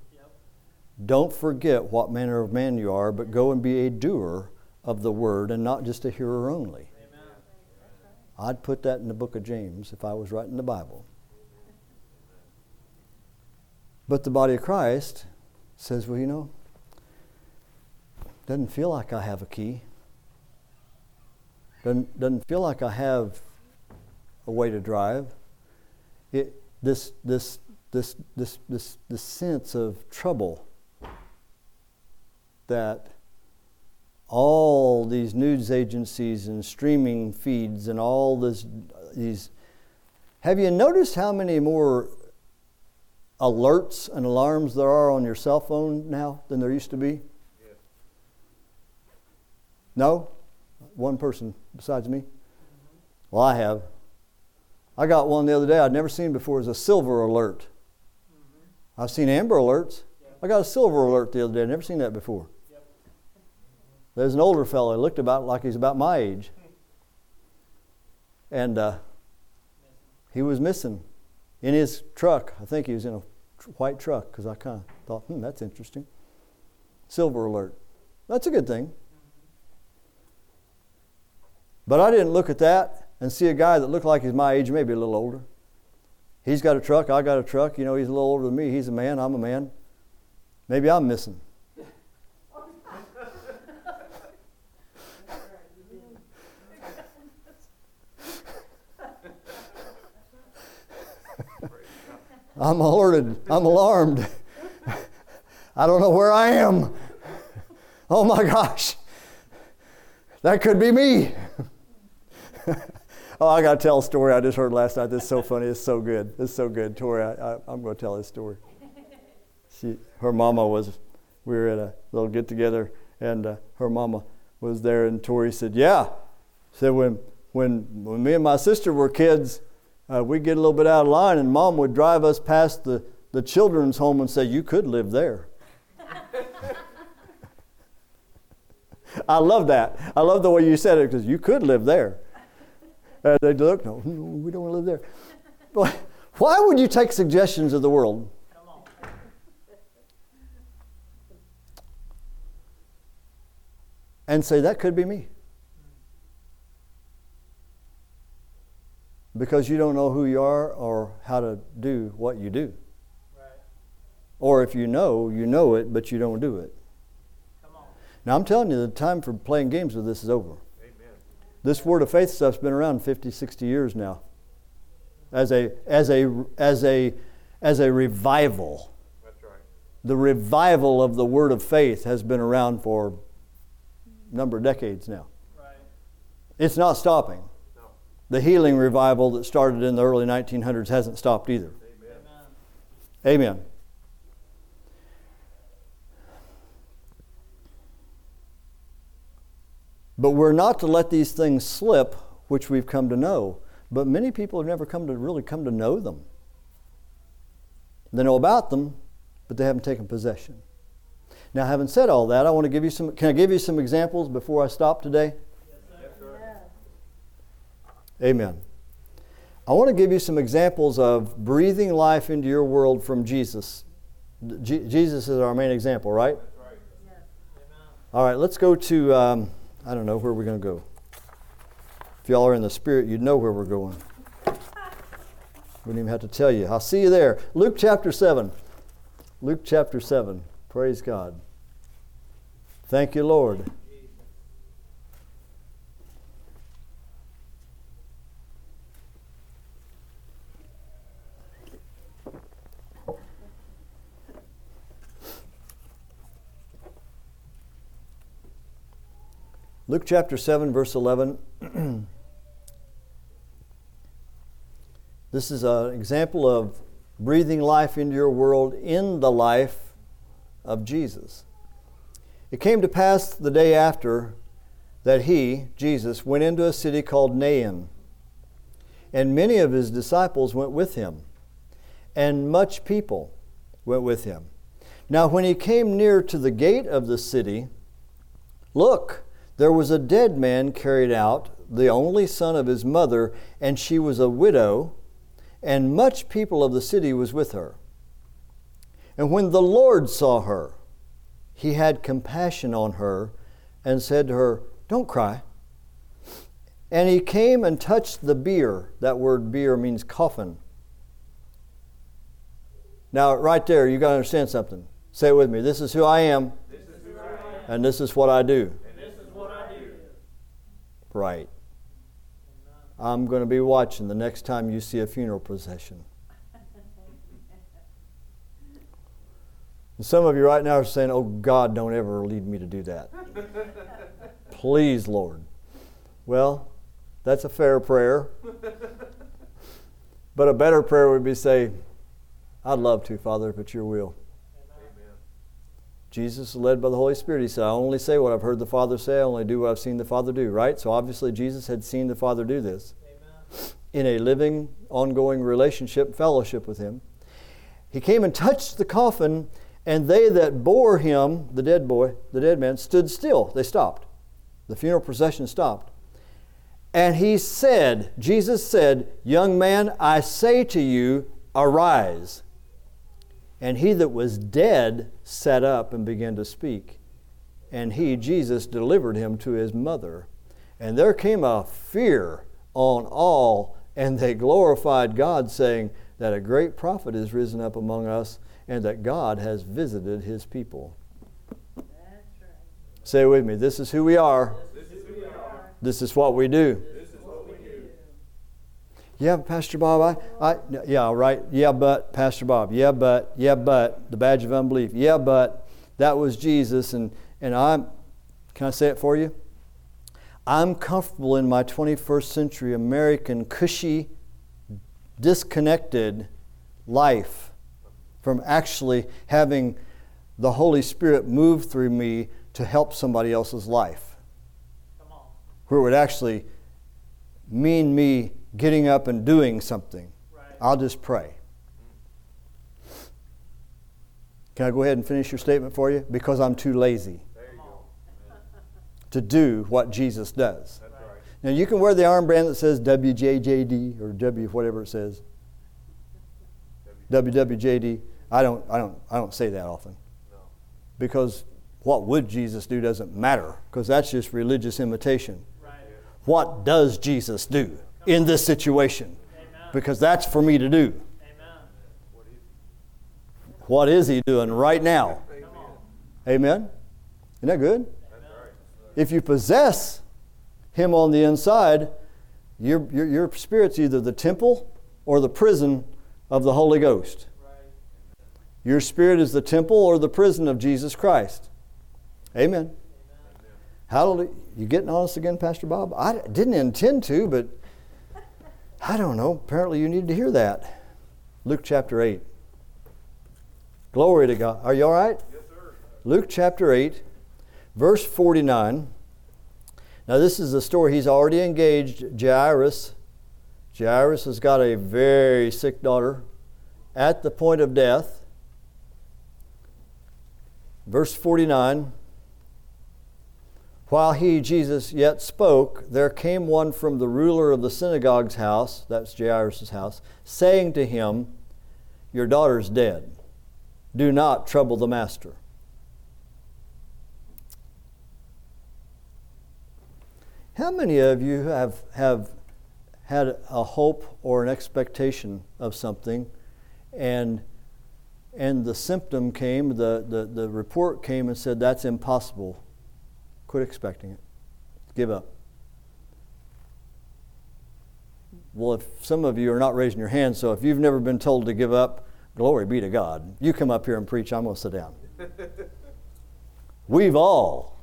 Don't forget what manner of man you are, but go and be a doer of the word and not just a hearer only. Amen. I'd put that in the book of James if I was writing the Bible. But the body of Christ says, well, you know, doesn't feel like I have a key. Doesn't, doesn't feel like I have a way to drive. It, this, this, this, this, this, this sense of trouble that all these news agencies and streaming feeds and all this, these. Have you noticed how many more alerts and alarms there are on your cell phone now than there used to be? Yes. No? One person besides me? Well, I have. I got one the other day I'd never seen before. It was a silver alert. Mm-hmm. I've seen amber alerts. I got a silver alert the other day. I'd never seen that before. There's an older fellow. He looked about like he's about my age. And uh, he was missing in his truck. I think he was in a white truck because I kind of thought, hmm, that's interesting. Silver alert. That's a good thing. But I didn't look at that and see a guy that looked like he's my age, maybe a little older. He's got a truck, I got a truck. You know, he's a little older than me. He's a man, I'm a man. Maybe I'm missing. I'm alerted. I'm alarmed. I don't know where I am. Oh my gosh. That could be me. oh, I got to tell a story I just heard last night. This is so funny. It's so good. It's so good. Tori, I, I'm going to tell this story. She, her mama was, we were at a little get together, and uh, her mama was there, and Tori said, Yeah. Said, when, when, when me and my sister were kids, uh, we'd get a little bit out of line, and mom would drive us past the, the children's home and say, You could live there. I love that. I love the way you said it because you could live there. And they look, no, no, we don't want to live there. But why would you take suggestions of the world? And say, that could be me? Because you don't know who you are or how to do what you do. Right. Or if you know, you know it, but you don't do it. Come on. Now, I'm telling you, the time for playing games with this is over. Amen. This word of faith stuff's been around 50, 60 years now. As a, as a, as a, as a revival. That's right. The revival of the word of faith has been around for a number of decades now. Right. It's not stopping. The healing revival that started in the early 1900s hasn't stopped either. Amen. Amen. But we're not to let these things slip, which we've come to know. But many people have never come to really come to know them. They know about them, but they haven't taken possession. Now, having said all that, I want to give you some. Can I give you some examples before I stop today? Yes, sir. Yeah. Amen. I want to give you some examples of breathing life into your world from Jesus. Je- Jesus is our main example, right? Right. All right, let's go to, um, I don't know, where we're going to go. If y'all are in the Spirit, you'd know where we're going. Wouldn't even have to tell you. I'll see you there. Luke chapter 7. Luke chapter 7. Praise God. Thank you, Lord. Luke chapter 7, verse 11. this is an example of breathing life into your world in the life of Jesus. It came to pass the day after that he, Jesus, went into a city called Nain, and many of his disciples went with him, and much people went with him. Now, when he came near to the gate of the city, look, there was a dead man carried out the only son of his mother, and she was a widow, and much people of the city was with her. And when the Lord saw her, he had compassion on her and said to her, Don't cry. And he came and touched the bier. That word bier means coffin. Now, right there, you got to understand something. Say it with me. This is who I am, This is who I am, and this is what I do. and this is what I do. Right. I'm going to be watching the next time you see a funeral procession. And some of you right now are saying, Oh God, don't ever lead me to do that. Please, Lord. Well, that's a fair prayer. But a better prayer would be say, I'd love to, Father, it's your will. Jesus is led by the Holy Spirit. He said, I only say what I've heard the Father say, I only do what I've seen the Father do, right? So obviously Jesus had seen the Father do this Amen. in a living, ongoing relationship, fellowship with him. He came and touched the coffin, and they that bore him, the dead boy, the dead man, stood still. They stopped. The funeral procession stopped. And he said, Jesus said, Young man, I say to you, arise. And he that was dead sat up and began to speak. And he, Jesus, delivered him to his mother. And there came a fear on all, and they glorified God, saying that a great prophet is risen up among us, and that God has visited his people. Say with me, this is who we are. This is who we are. This is what we do. This is what we do. Yeah, Pastor Bob, I, I, yeah, right. Yeah, but, Pastor Bob, yeah, but, yeah, but, the badge of unbelief. Yeah, but, that was Jesus. And, and I'm, can I say it for you? I'm comfortable in my 21st century American cushy, disconnected life from actually having the Holy Spirit move through me to help somebody else's life Come on. where it would actually mean me getting up and doing something. Right. I'll just pray. Can I go ahead and finish your statement for you? Because I'm too lazy There you Come go. on. to do what Jesus does. Right. Now, you can wear the armband that says WJJD or W whatever it says. WWJD. I don't, I don't, I don't say that often No. because what would Jesus do doesn't matter because that's just religious imitation. Right. What does Jesus do in this situation? Because that's for me to do. Amen. What is he? What is he doing right now? Amen. On. Isn't that good? If you possess him on the inside, your, your, your spirit's either the temple or the prison of the Holy Ghost. Your spirit is the temple or the prison of Jesus Christ. Amen. Amen. Hallelujah. You getting honest again, Pastor Bob? I didn't intend to, but I don't know. Apparently, you need to hear that. Luke chapter 8. Glory to God. Are you all right? Yes, sir. Luke chapter 8, verse 49. Now, this is the story. He's already engaged Jairus. Jairus has got a very sick daughter at the point of death. Verse 49 While he, Jesus, yet spoke, there came one from the ruler of the synagogue's house, that's Jairus' house, saying to him, Your daughter's dead. Do not trouble the master. How many of you have, have had a hope or an expectation of something and, and the symptom came, the, the, the report came and said, that's impossible? Quit expecting it. Give up. Well, if some of you are not raising your hand, so if you've never been told to give up, glory be to God. You come up here and preach, I'm going to sit down. We've all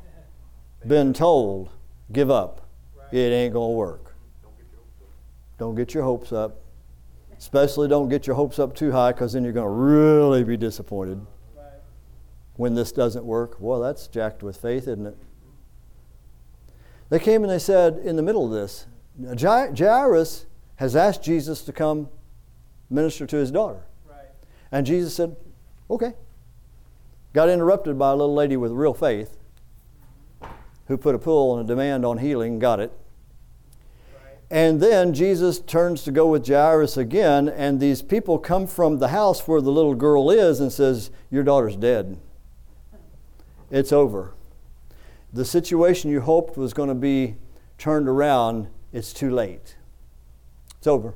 been told, give up. It ain't going to work. Don't get your hopes up. Don't get your hopes up. Especially don't get your hopes up too high because then you're going to really be disappointed when this doesn't work. Well, that's jacked with faith, isn't it? They came and they said in the middle of this, Jairus has asked Jesus to come minister to his daughter. Right. And Jesus said, okay. Got interrupted by a little lady with real faith who put a pull and a demand on healing, got it. And then Jesus turns to go with Jairus again, and these people come from the house where the little girl is and says, "Your daughter's dead. It's over. The situation you hoped was going to be turned around, it's too late. It's over.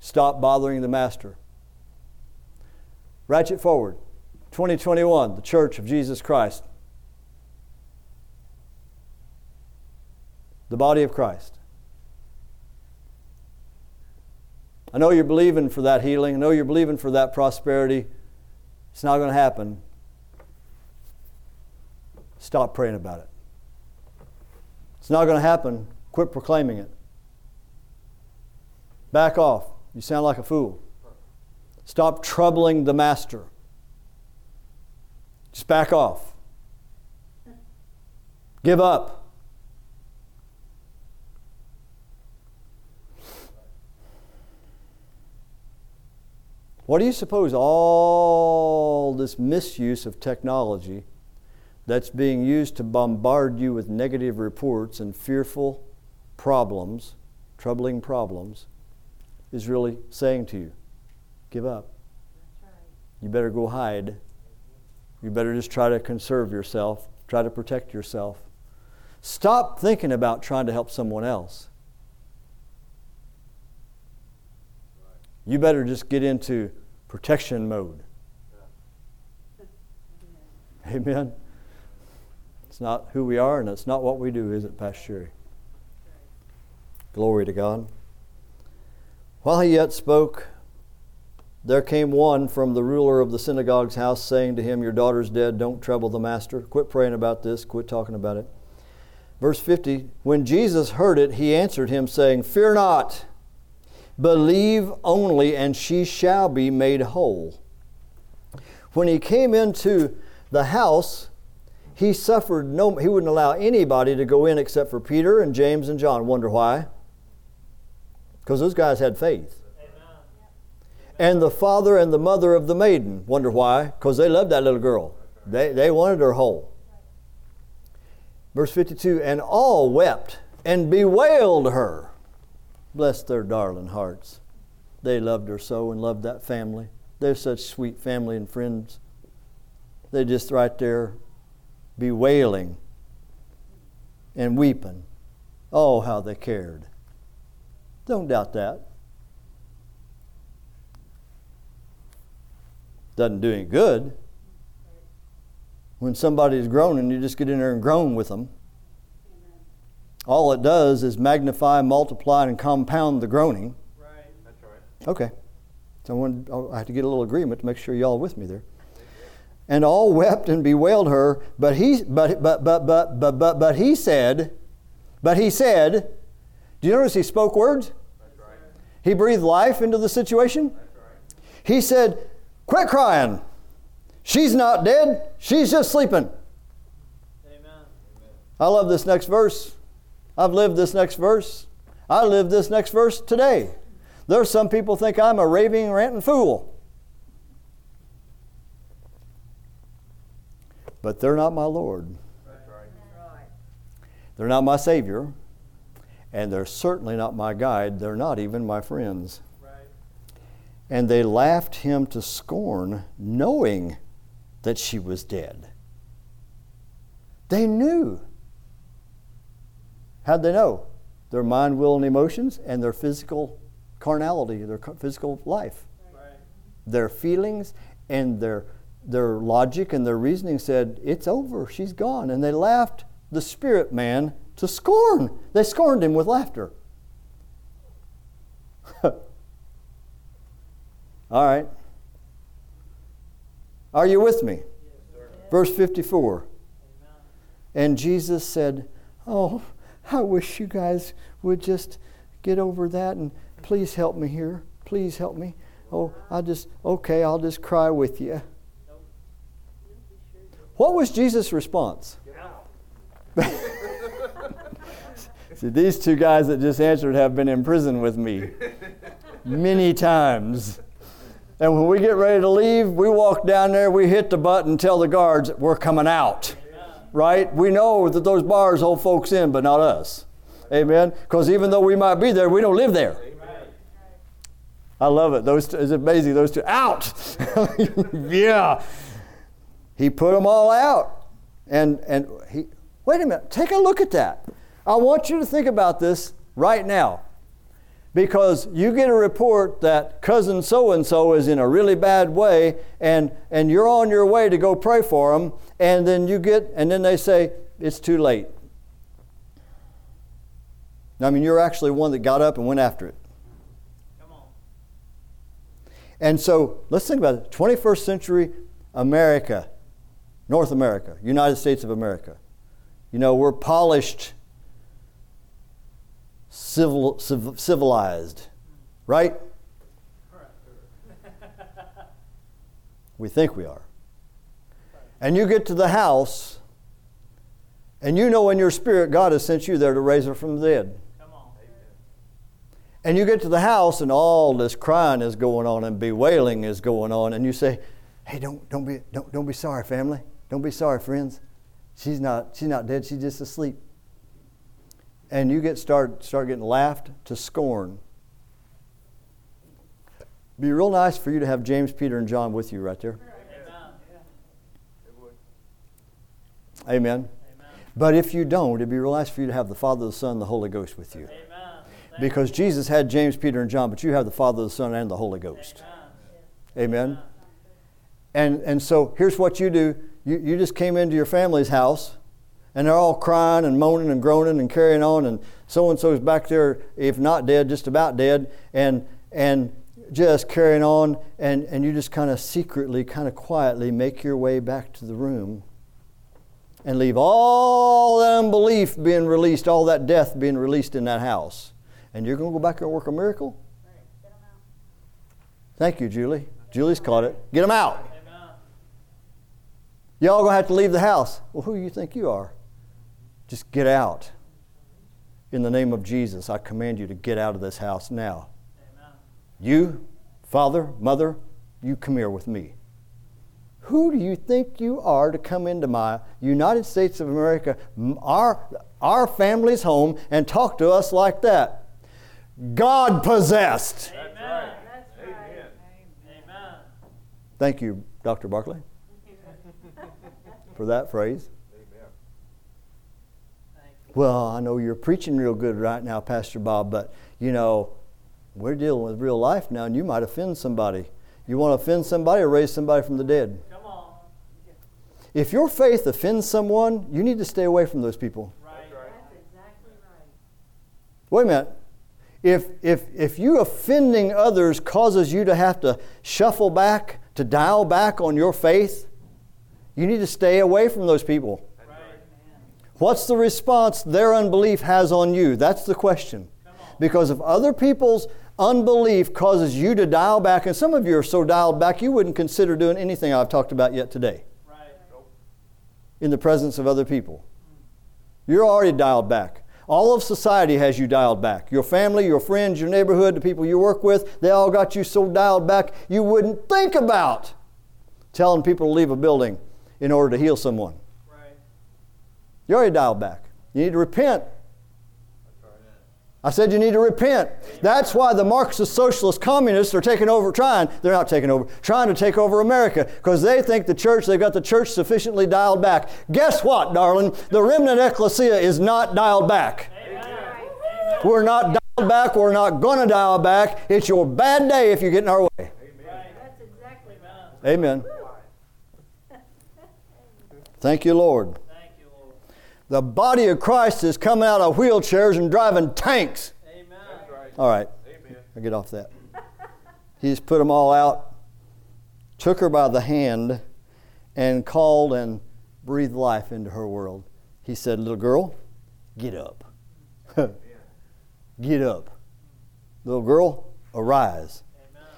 Stop bothering the master. Ratchet forward. 2021, the Church of Jesus Christ. The body of Christ. I know you're believing for that healing. I know you're believing for that prosperity. It's not going to happen. Stop praying about it. It's not going to happen. Quit proclaiming it. Back off. You sound like a fool. Stop troubling the master. Just back off. Give up. What do you suppose all this misuse of technology that's being used to bombard you with negative reports and fearful problems, troubling problems, is really saying to you? Give up. You better go hide. You better just try to conserve yourself, try to protect yourself. Stop thinking about trying to help someone else. You better just get into protection mode. Amen. It's not who we are and it's not what we do, is it, Pastor? Glory to God. While he yet spoke, there came one from the ruler of the synagogue's house, saying to him, Your daughter's dead. Don't trouble the master. Quit praying about this. Quit talking about it. Verse 50 When Jesus heard it, he answered him, saying, Fear not. Believe only, and she shall be made whole. When he came into the house, he suffered no, he wouldn't allow anybody to go in except for Peter and James and John. Wonder why? Because those guys had faith. And the father and the mother of the maiden. Wonder why? Because they loved that little girl. They, they wanted her whole. Verse 52 And all wept and bewailed her. Bless their darling hearts. They loved her so and loved that family. They're such sweet family and friends. They're just right there bewailing and weeping. Oh, how they cared. Don't doubt that. Doesn't do any good. When somebody's groaning, you just get in there and groan with them. All it does is magnify, multiply, and compound the groaning. Right. That's right. Okay. So I, wanted, I have to get a little agreement to make sure y'all are with me there. And all wept and bewailed her, but he, but, but, but, but, but, but, but he said, but he said, do you notice he spoke words? Right. He breathed life into the situation. Right. He said, Quit crying. She's not dead, she's just sleeping. Amen. I love this next verse. I've lived this next verse. I live this next verse today. There's some people think I'm a raving, ranting fool. But they're not my Lord. That's right. Right. They're not my Savior. And they're certainly not my guide. They're not even my friends. And they laughed him to scorn, knowing that she was dead. They knew. How'd they know? Their mind, will, and emotions, and their physical carnality, their physical life. Right. Their feelings and their, their logic and their reasoning said, It's over, she's gone. And they laughed the spirit man to scorn. They scorned him with laughter. All right. Are you with me? Verse 54. Amen. And Jesus said, Oh, I wish you guys would just get over that and please help me here. Please help me. Oh, I just, okay, I'll just cry with you. What was Jesus' response? See, these two guys that just answered have been in prison with me many times. And when we get ready to leave, we walk down there, we hit the button, tell the guards we're coming out. Right? We know that those bars hold folks in, but not us. Amen. Because even though we might be there, we don't live there. I love it. Those two, it's amazing. Those two out. yeah. He put them all out. And and he wait a minute. Take a look at that. I want you to think about this right now. Because you get a report that cousin so and so is in a really bad way, and, and you're on your way to go pray for them, and then you get, and then they say, it's too late. I mean, you're actually one that got up and went after it. Come on. And so let's think about it 21st century America, North America, United States of America. You know, we're polished, civil, civ- civilized, right? We think we are. And you get to the house, and you know in your spirit God has sent you there to raise her from the dead. And you get to the house and all this crying is going on and bewailing is going on, and you say, Hey, don't, don't, be, don't, don't be sorry, family. Don't be sorry, friends. She's not, she's not dead, she's just asleep. And you get start, start getting laughed to scorn. Be real nice for you to have James, Peter, and John with you right there. Amen. Amen. But if you don't, it'd be real nice for you to have the Father, the Son, and the Holy Ghost with you. Amen. Because Jesus had James, Peter, and John, but you have the Father, the Son, and the Holy Ghost. Amen. Amen. And, and so here's what you do you, you just came into your family's house, and they're all crying and moaning and groaning and carrying on, and so and so's back there, if not dead, just about dead, and, and just carrying on, and, and you just kind of secretly, kind of quietly make your way back to the room and leave all that unbelief being released, all that death being released in that house. And you're going to go back there and work a miracle? Thank you, Julie. Julie's caught it. Get them out. Amen. Y'all gonna have to leave the house. Well, who you think you are? Just get out. In the name of Jesus, I command you to get out of this house now. Amen. You, father, mother, you come here with me. Who do you think you are to come into my United States of America, our, our family's home, and talk to us like that? God possessed. Amen. Amen. Amen. Thank you, Dr. Barclay, for that phrase. Amen. Well, I know you're preaching real good right now, Pastor Bob, but you know, we're dealing with real life now, and you might offend somebody. You want to offend somebody or raise somebody from the dead? Come on. If your faith offends someone, you need to stay away from those people. Right. That's exactly right. Wait a minute. If, if, if you offending others causes you to have to shuffle back, to dial back on your faith, you need to stay away from those people. Right. What's the response their unbelief has on you? That's the question. Because if other people's unbelief causes you to dial back, and some of you are so dialed back you wouldn't consider doing anything I've talked about yet today Right. in the presence of other people. You're already dialed back. All of society has you dialed back. Your family, your friends, your neighborhood, the people you work with, they all got you so dialed back you wouldn't think about telling people to leave a building in order to heal someone. Right. You're already dialed back. You need to repent. I said you need to repent. That's why the Marxist socialist communists are taking over, trying, they're not taking over, trying to take over America because they think the church, they've got the church sufficiently dialed back. Guess what, darling? The remnant ecclesia is not dialed back. We're not dialed back. We're not going to dial back. It's your bad day if you get in our way. Right. That's exactly right. Amen. Thank you, Lord. Thank you, Lord. The body of Christ is coming out of wheelchairs and driving tanks. Amen. That's right. All right. Amen. I get off that. He's put them all out, took her by the hand, and called and breathed life into her world. He said, Little girl, get up. get up. Little girl, arise. Amen.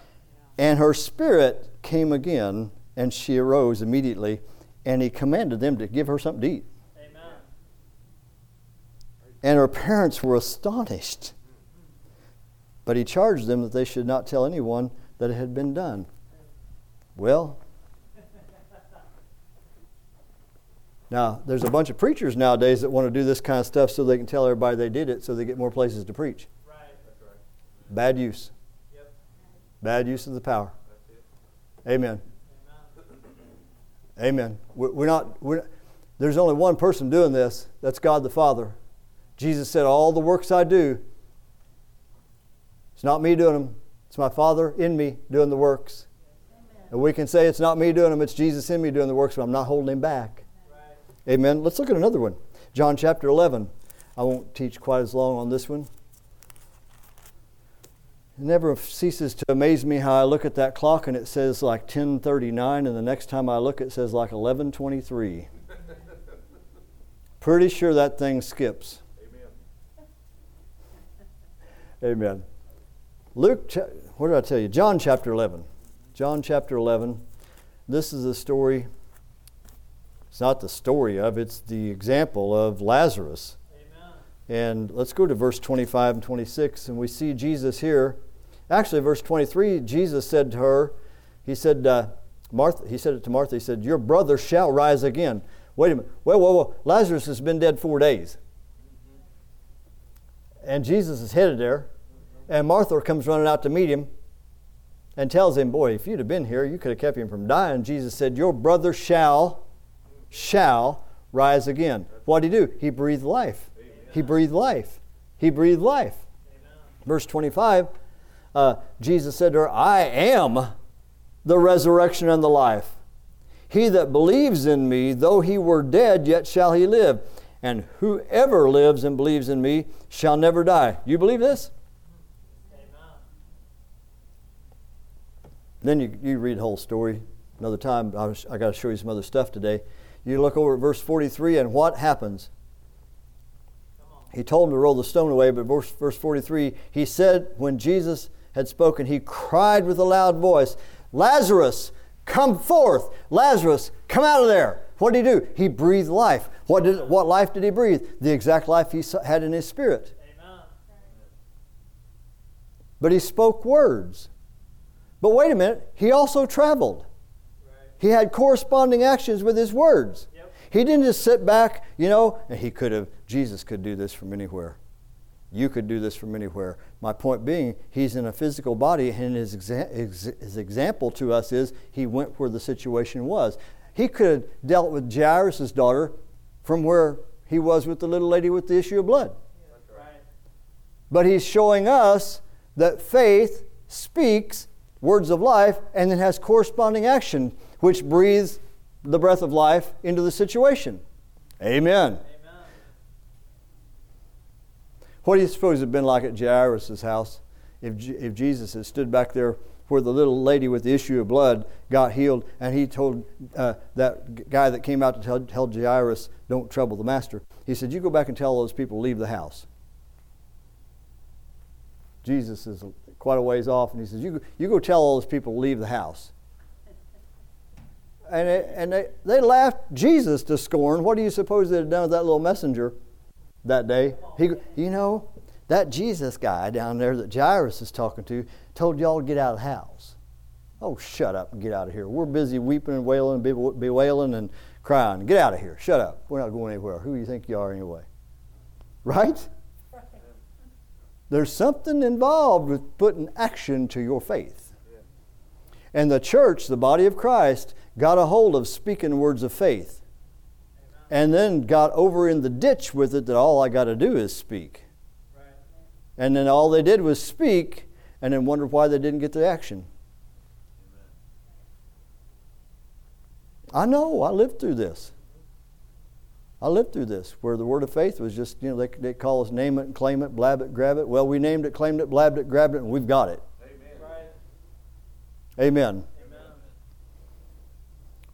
And her spirit came again, and she arose immediately, and he commanded them to give her something to eat. Amen. And her parents were astonished. But he charged them that they should not tell anyone that it had been done. Well, Now, there's a bunch of preachers nowadays that want to do this kind of stuff so they can tell everybody they did it so they get more places to preach. Right. That's right. Bad use. Yep. Bad use of the power. That's it. Amen. Amen. Amen. We're not, we're, there's only one person doing this. That's God the Father. Jesus said, All the works I do, it's not me doing them, it's my Father in me doing the works. And we can say it's not me doing them, it's Jesus in me doing the works, but I'm not holding him back. Right. Amen. Let's look at another one. John chapter 11. I won't teach quite as long on this one. It never ceases to amaze me how I look at that clock and it says like 1039 and the next time I look it says like 1123. Pretty sure that thing skips. Amen. Amen. Luke, what did I tell you? John chapter 11. John chapter 11. This is a story. It's not the story of, it's the example of Lazarus. And let's go to verse 25 and 26, and we see Jesus here. Actually, verse 23, Jesus said to her, He said, uh, Martha, He said it to Martha, He said, Your brother shall rise again. Wait a minute. Well, well, well, Lazarus has been dead four days. And Jesus is headed there, and Martha comes running out to meet him and tells him, Boy, if you'd have been here, you could have kept him from dying. Jesus said, Your brother shall, shall rise again. What did he do? He breathed life. He breathed life. He breathed life. Verse 25, uh, Jesus said to her, I am the resurrection and the life. He that believes in me, though he were dead, yet shall he live. And whoever lives and believes in me shall never die. You believe this? Amen. Then you, you read the whole story another time. I, I got to show you some other stuff today. You look over at verse 43, and what happens? He told him to roll the stone away, but verse, verse 43, he said, when Jesus had spoken, he cried with a loud voice, Lazarus, come forth! Lazarus, come out of there! What did he do? He breathed life. What, did, what life did he breathe? The exact life he had in his spirit. Amen. But he spoke words. But wait a minute, he also traveled. Right. He had corresponding actions with his words. He didn't just sit back, you know, and he could have, Jesus could do this from anywhere. You could do this from anywhere. My point being, he's in a physical body, and his, exa- his example to us is he went where the situation was. He could have dealt with Jairus' daughter from where he was with the little lady with the issue of blood. But he's showing us that faith speaks words of life and then has corresponding action, which breathes the breath of life into the situation. Amen. Amen. What do you suppose it had been like at Jairus' house if, Je- if Jesus had stood back there where the little lady with the issue of blood got healed and he told uh, that guy that came out to tell, tell Jairus, don't trouble the master, he said, You go back and tell those people, to leave the house. Jesus is quite a ways off and he says, You, you go tell all those people, to leave the house. And, they, and they, they laughed Jesus to scorn. What do you suppose they'd done with that little messenger? that day. He, you know, that Jesus guy down there that Jairus is talking to told y'all to get out of the house. Oh, shut up and get out of here. We're busy weeping and wailing bewailing and crying. Get out of here. Shut up. We're not going anywhere. Who do you think you are anyway? Right? There's something involved with putting action to your faith. And the church, the body of Christ, got a hold of speaking words of faith and then got over in the ditch with it that all I got to do is speak. Right. And then all they did was speak and then wondered why they didn't get the action. I know, I lived through this. I lived through this where the word of faith was just, you know, they, they call us name it and claim it, blab it, grab it. Well, we named it, claimed it, blabbed it, grabbed it, and we've got it. Right. Amen.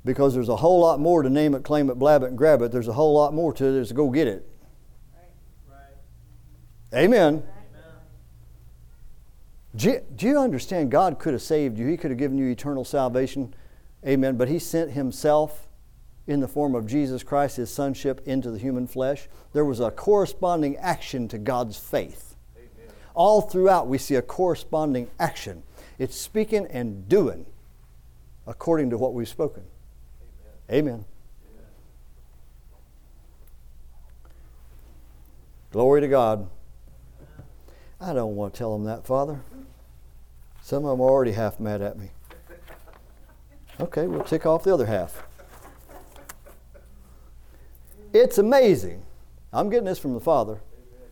Amen. Because there's a whole lot more to name it, claim it, blab it, and grab it. There's a whole lot more to it. it is to go get it. Right. Amen. Amen. Do you, do you understand? God could have saved you. He could have given you eternal salvation. Amen. But He sent Himself in the form of Jesus Christ, His Sonship, into the human flesh. There was a corresponding action to God's faith. All throughout, we see a corresponding action. It's speaking and doing according to what we've spoken. Amen. Glory to God. I don't want to tell them that, Father. Some of them are already half mad at me. Okay, we'll tick off the other half. It's amazing. I'm getting this from the Father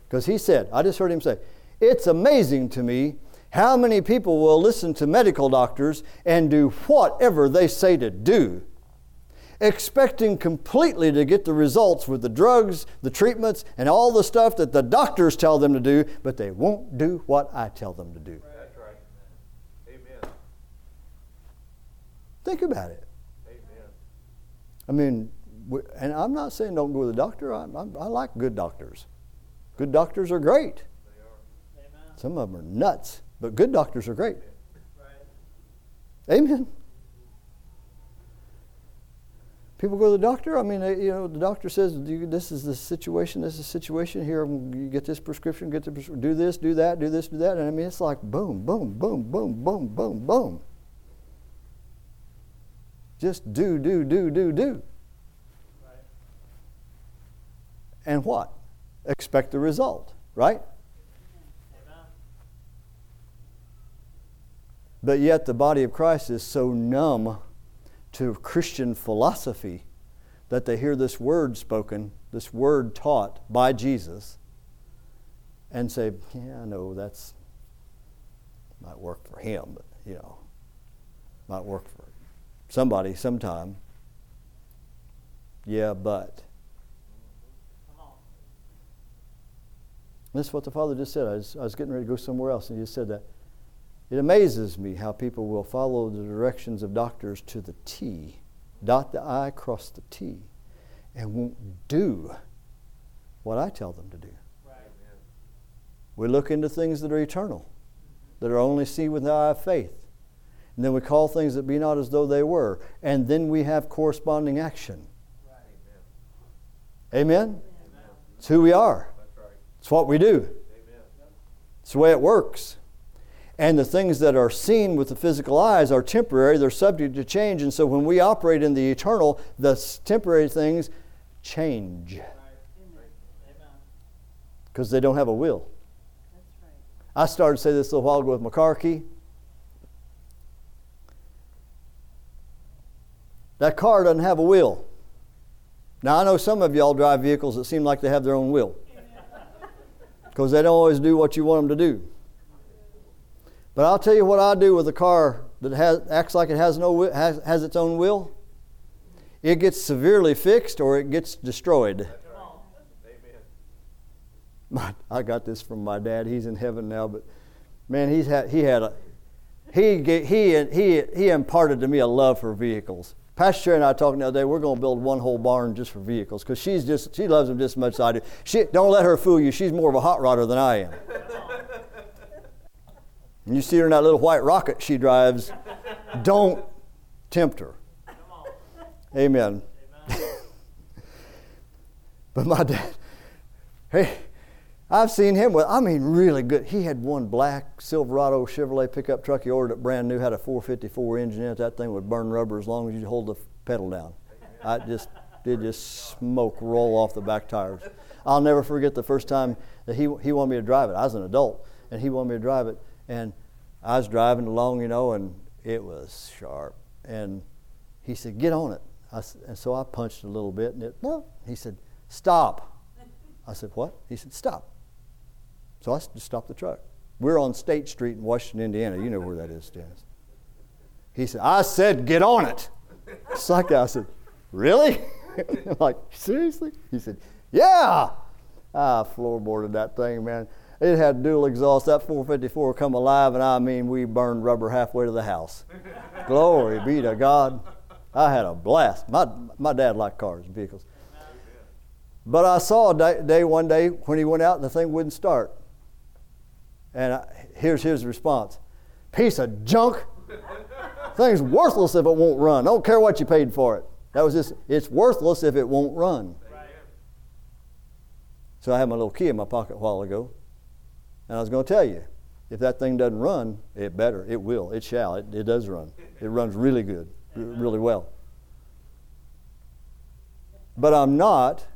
because He said, I just heard Him say, It's amazing to me how many people will listen to medical doctors and do whatever they say to do expecting completely to get the results with the drugs, the treatments, and all the stuff that the doctors tell them to do, but they won't do what I tell them to do. That's right. Amen. Think about it. Amen. I mean, and I'm not saying don't go to the doctor. I, I, I like good doctors. Good doctors are great. They are. Amen. Some of them are nuts, but good doctors are great. Right. Amen. People go to the doctor. I mean, they, you know, the doctor says, "This is the situation. This is the situation. Here, um, you get this prescription. Get the pres- do this, do that, do this, do that." And I mean, it's like boom, boom, boom, boom, boom, boom, boom. Just do, do, do, do, do. Right. And what? Expect the result, right? But yet, the body of Christ is so numb to Christian philosophy that they hear this word spoken, this word taught by Jesus, and say, Yeah, I know that's might work for him, but you know, might work for somebody sometime. Yeah, but. That's what the Father just said. I was, I was getting ready to go somewhere else, and he just said that. It amazes me how people will follow the directions of doctors to the T, dot the I, cross the T, and won't do what I tell them to do. Right. We look into things that are eternal, that are only seen with the eye of faith. And then we call things that be not as though they were. And then we have corresponding action. Right. Amen? Amen. It's who we are, That's right. it's what we do. Amen. It's the way it works. And the things that are seen with the physical eyes are temporary, they're subject to change. And so when we operate in the eternal, the temporary things change because they don't have a will. I started to say this a little while ago with my car key. That car doesn't have a wheel. Now, I know some of y'all drive vehicles that seem like they have their own will because they don't always do what you want them to do. But I'll tell you what I do with a car that has, acts like it has, no, has, has its own will. It gets severely fixed or it gets destroyed. My, I got this from my dad. He's in heaven now, but man, he's had he had a he he he he imparted to me a love for vehicles. Pastor and I talking the other day. We're going to build one whole barn just for vehicles because she's just she loves them just as much as I do. She don't let her fool you. She's more of a hot rodder than I am. And you see her in that little white rocket she drives. Don't tempt her. Amen. Amen. But my dad, hey, I've seen him with, I mean, really good. He had one black Silverado Chevrolet pickup truck he ordered it brand new, had a 454 engine in it. That thing would burn rubber as long as you hold the pedal down. I just did just smoke roll off the back tires. I'll never forget the first time that he, he wanted me to drive it. I was an adult, and he wanted me to drive it. And I was driving along, you know, and it was sharp. And he said, "Get on it." I and so I punched a little bit, and it. Well, he said, "Stop." I said, "What?" He said, "Stop." So I just stopped the truck. We're on State Street in Washington, Indiana. You know where that is, Dennis. He said, "I said, get on it." It's like. I said, "Really?" I'm like, seriously? He said, "Yeah." I floorboarded that thing, man. It had dual exhaust. That 454 come alive, and I mean, we burned rubber halfway to the house. Glory be to God. I had a blast. My, my dad liked cars and vehicles. But I saw a day, day one day when he went out and the thing wouldn't start. And I, here's his response Piece of junk. Thing's worthless if it won't run. I Don't care what you paid for it. That was just, it's worthless if it won't run. So I had my little key in my pocket a while ago. And I was going to tell you, if that thing doesn't run, it better. It will. It shall. It, it does run. It runs really good, really well. But I'm not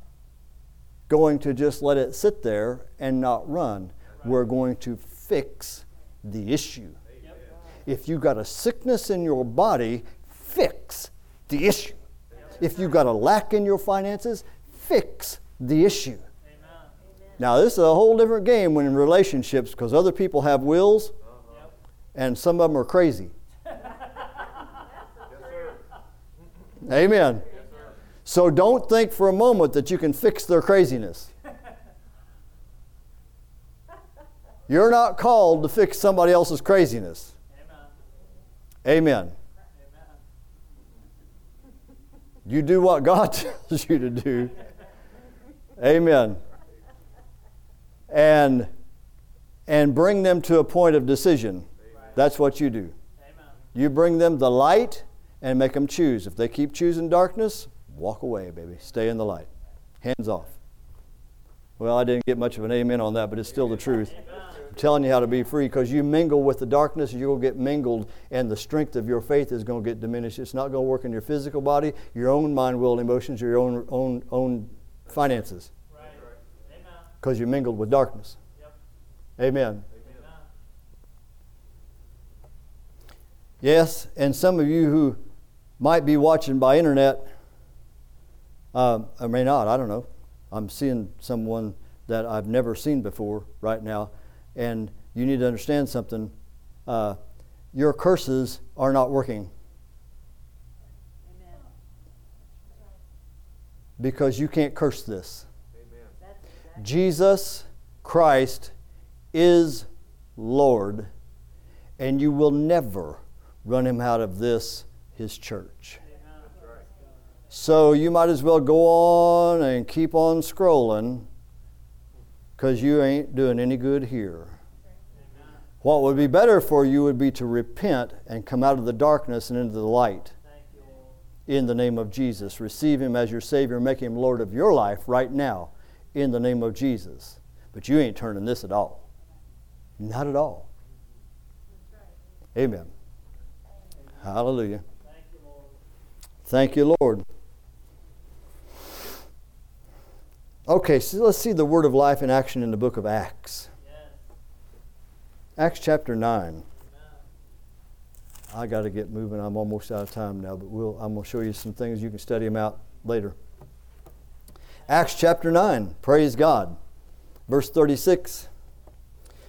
going to just let it sit there and not run. We're going to fix the issue. If you've got a sickness in your body, fix the issue. If you've got a lack in your finances, fix the issue. Now, this is a whole different game when in relationships because other people have wills and some of them are crazy. Yes. Amen. So don't think for a moment that you can fix their craziness. You're not called to fix somebody else's craziness. Amen. Amen. Amen. You do what God tells you to do. Amen. And and bring them to a point of decision. That's what you do. You bring them the light and make them choose. If they keep choosing darkness, walk away, baby. Stay in the light. Hands off. Well, I didn't get much of an amen on that, but it's still the truth. I'm telling you how to be free because you mingle with the darkness, you'll get mingled, and the strength of your faith is going to get diminished. It's not going to work in your physical body, your own mind, will, and emotions, your own, own, own finances. Because you mingled with darkness. Yep. Amen. Amen. Yes, and some of you who might be watching by internet, um, I may not, I don't know. I'm seeing someone that I've never seen before right now, and you need to understand something. Uh, your curses are not working Amen. because you can't curse this. Jesus Christ is Lord, and you will never run him out of this, his church. So you might as well go on and keep on scrolling because you ain't doing any good here. What would be better for you would be to repent and come out of the darkness and into the light in the name of Jesus. Receive Him as your Savior, make Him Lord of your life right now in the name of Jesus. But you ain't turning this at all. Not at all. Amen. Hallelujah. Thank you, Lord. Okay, so let's see the word of life in action in the book of Acts. Acts chapter 9. I got to get moving. I'm almost out of time now, but we'll, I'm going to show you some things. You can study them out later. Acts chapter 9. Praise God. Verse 36.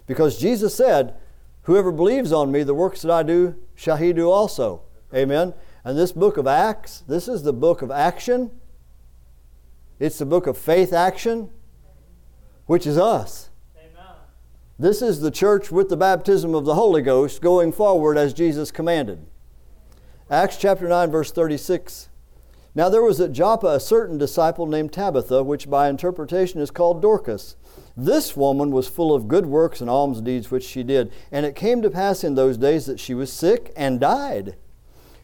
Because Jesus said, Whoever believes on me, the works that I do, shall he do also. Amen. And this book of Acts, this is the book of action. It's the book of faith action, which is us. Amen. This is the church with the baptism of the Holy Ghost going forward as Jesus commanded. Acts chapter 9, verse 36. Now there was at Joppa a certain disciple named Tabitha, which by interpretation is called Dorcas. This woman was full of good works and alms deeds which she did. And it came to pass in those days that she was sick and died.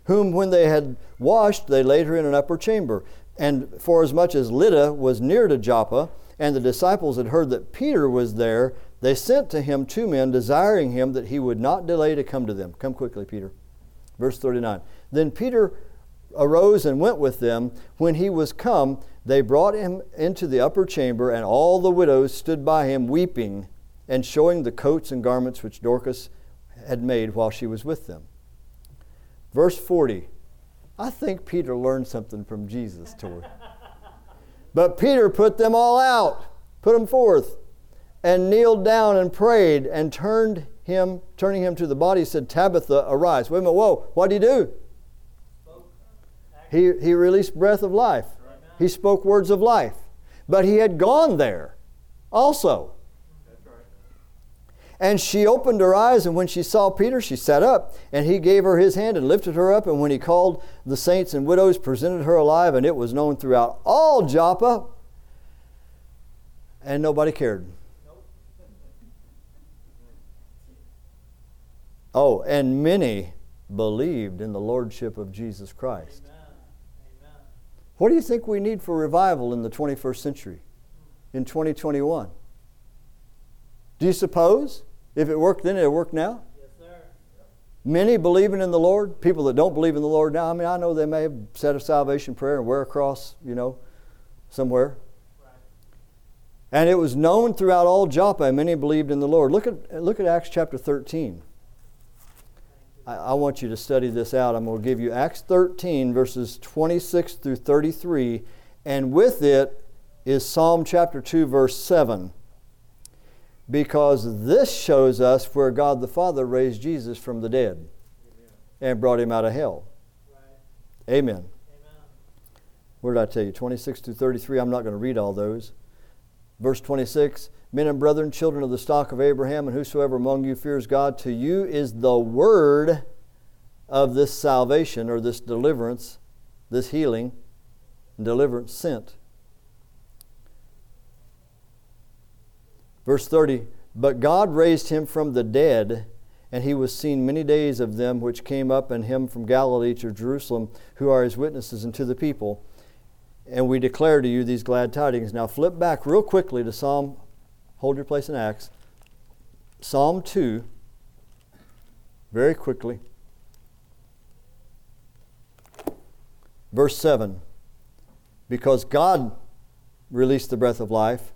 Whom, when they had washed, they laid her in an upper chamber. And forasmuch as Lydda was near to Joppa, and the disciples had heard that Peter was there, they sent to him two men, desiring him that he would not delay to come to them. Come quickly, Peter. Verse 39. Then Peter arose and went with them. When he was come, they brought him into the upper chamber, and all the widows stood by him, weeping, and showing the coats and garments which Dorcas had made while she was with them. Verse 40. I think Peter learned something from Jesus, Tori. but Peter put them all out, put them forth, and kneeled down and prayed, and turned him, turning him to the body, said, Tabitha, arise. Wait a minute, whoa, what did he do? He, he released breath of life. He spoke words of life. But he had gone there also. And she opened her eyes, and when she saw Peter, she sat up. And he gave her his hand and lifted her up. And when he called the saints and widows, presented her alive, and it was known throughout all Joppa. And nobody cared. Oh, and many believed in the Lordship of Jesus Christ. Amen. What do you think we need for revival in the 21st century, in 2021? Do you suppose if it worked then, it'll work now? Yes, sir. Many believing in the Lord, people that don't believe in the Lord now. I mean, I know they may have said a salvation prayer and wear a cross, you know, somewhere. Right. And it was known throughout all Joppa, and many believed in the Lord. Look at, look at Acts chapter 13. I, want you to study this out. I'm going to give you Acts 13, verses 26 through 33, and with it is Psalm chapter 2, verse 7. Because this shows us where God the Father raised Jesus from the dead and brought him out of hell. Right. Amen. Amen. What did I tell you? 26 through 33. I'm not going to read all those. Verse 26 Men and brethren, children of the stock of Abraham, and whosoever among you fears God, to you is the word of this salvation or this deliverance, this healing and deliverance sent. Verse 30 But God raised him from the dead, and he was seen many days of them which came up and him from Galilee to Jerusalem, who are his witnesses unto the people. And we declare to you these glad tidings. Now flip back real quickly to Psalm, hold your place in Acts. Psalm 2, very quickly. Verse 7 Because God released the breath of life,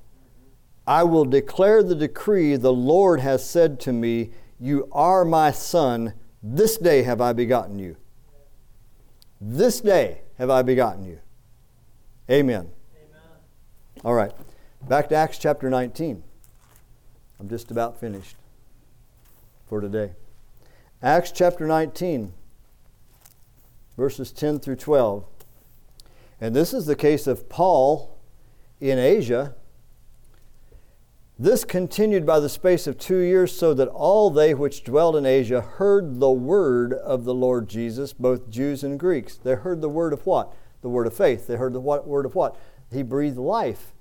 I will declare the decree the Lord has said to me, You are my son. This day have I begotten you. This day have I begotten you. Amen. Amen. All right. Back to Acts chapter 19. I'm just about finished for today. Acts chapter 19, verses 10 through 12. And this is the case of Paul in Asia. This continued by the space of two years, so that all they which dwelled in Asia heard the word of the Lord Jesus, both Jews and Greeks. They heard the word of what? The word of faith. They heard the what, word of what? He breathed life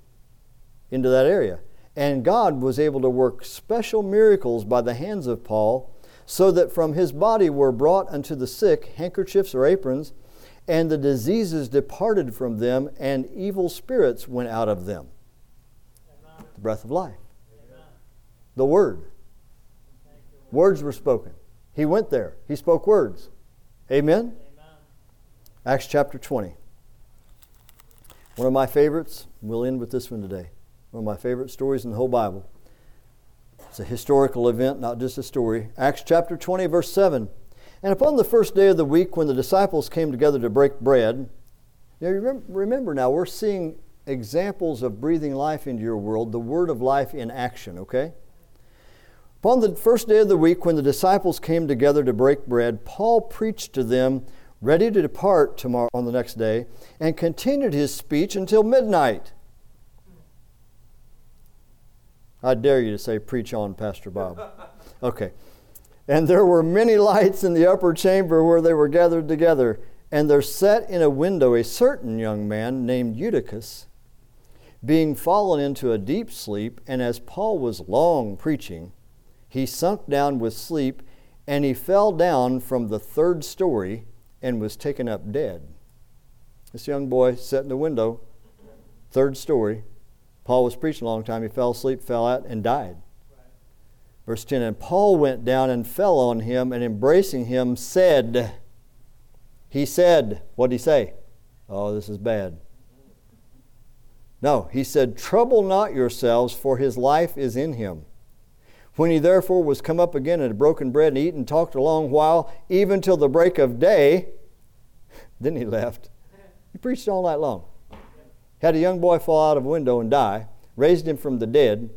into that area. And God was able to work special miracles by the hands of Paul, so that from his body were brought unto the sick handkerchiefs or aprons, and the diseases departed from them, and evil spirits went out of them. Amen. The breath of life. Amen. The word. Words were spoken. He went there. He spoke words. Amen? Amen. Acts chapter 20. One of my favorites, we'll end with this one today. One of my favorite stories in the whole Bible. It's a historical event, not just a story. Acts chapter 20, verse 7. And upon the first day of the week, when the disciples came together to break bread, now remem- remember now, we're seeing examples of breathing life into your world, the word of life in action, okay? Upon the first day of the week, when the disciples came together to break bread, Paul preached to them, ready to depart tomorrow on the next day, and continued his speech until midnight. I dare you to say, Preach on, Pastor Bob. Okay. And there were many lights in the upper chamber where they were gathered together. And there sat in a window a certain young man named Eutychus, being fallen into a deep sleep. And as Paul was long preaching, he sunk down with sleep, and he fell down from the third story and was taken up dead. This young boy sat in the window, third story. Paul was preaching a long time. He fell asleep, fell out, and died. Verse 10 And Paul went down and fell on him, and embracing him, said, He said, what did he say? Oh, this is bad. No, he said, Trouble not yourselves, for his life is in him. When he therefore was come up again and had broken bread and eaten, talked a long while, even till the break of day, then he left. He preached all night long. Had a young boy fall out of a window and die, raised him from the dead.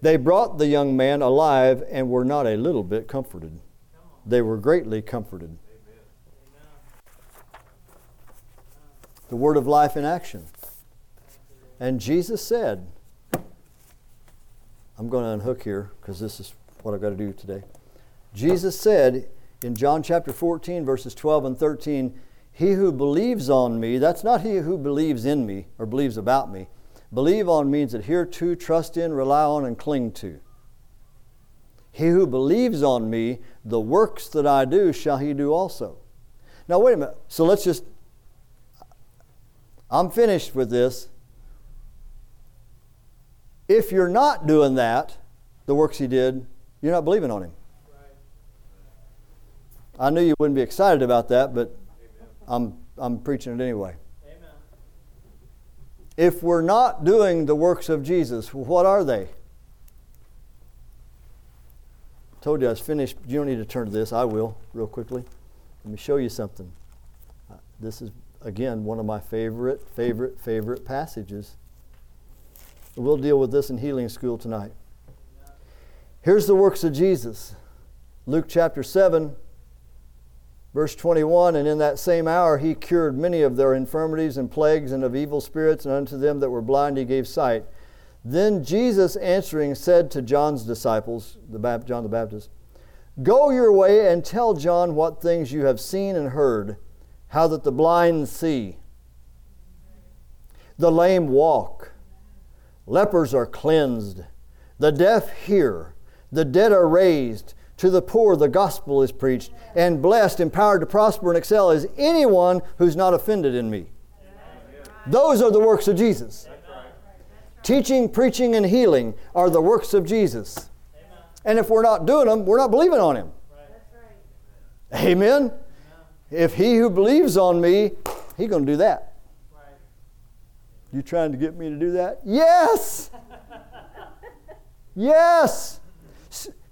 They brought the young man alive and were not a little bit comforted. They were greatly comforted. The word of life in action. And Jesus said, I'm going to unhook here because this is what I've got to do today. Jesus said in John chapter 14, verses 12 and 13, He who believes on me, that's not he who believes in me or believes about me. Believe on means adhere to, trust in, rely on, and cling to. He who believes on me, the works that I do shall he do also. Now, wait a minute. So let's just, I'm finished with this. If you're not doing that, the works he did, you're not believing on him. I knew you wouldn't be excited about that, but I'm, I'm preaching it anyway. Amen. if we're not doing the works of Jesus, what are they? told you I was finished. You don't need to turn to this. I will, real quickly. Let me show you something. Uh, this is, again, one of my favorite, favorite, favorite passages. We'll deal with this in healing school tonight. Here's the works of Jesus Luke chapter 7, verse 21 And in that same hour he cured many of their infirmities and plagues and of evil spirits, and unto them that were blind he gave sight. Then Jesus answering said to John's disciples, the Bap- John the Baptist, Go your way and tell John what things you have seen and heard, how that the blind see, the lame walk, lepers are cleansed, the deaf hear, the dead are raised, to the poor the gospel is preached, and blessed, empowered to prosper and excel is anyone who's not offended in me. Those are the works of Jesus. Teaching, preaching, and healing are the works of Jesus. And if we're not doing them, we're not believing on Him. Amen? If he who believes on me, he going to do that. You trying to get me to do that? Yes! yes!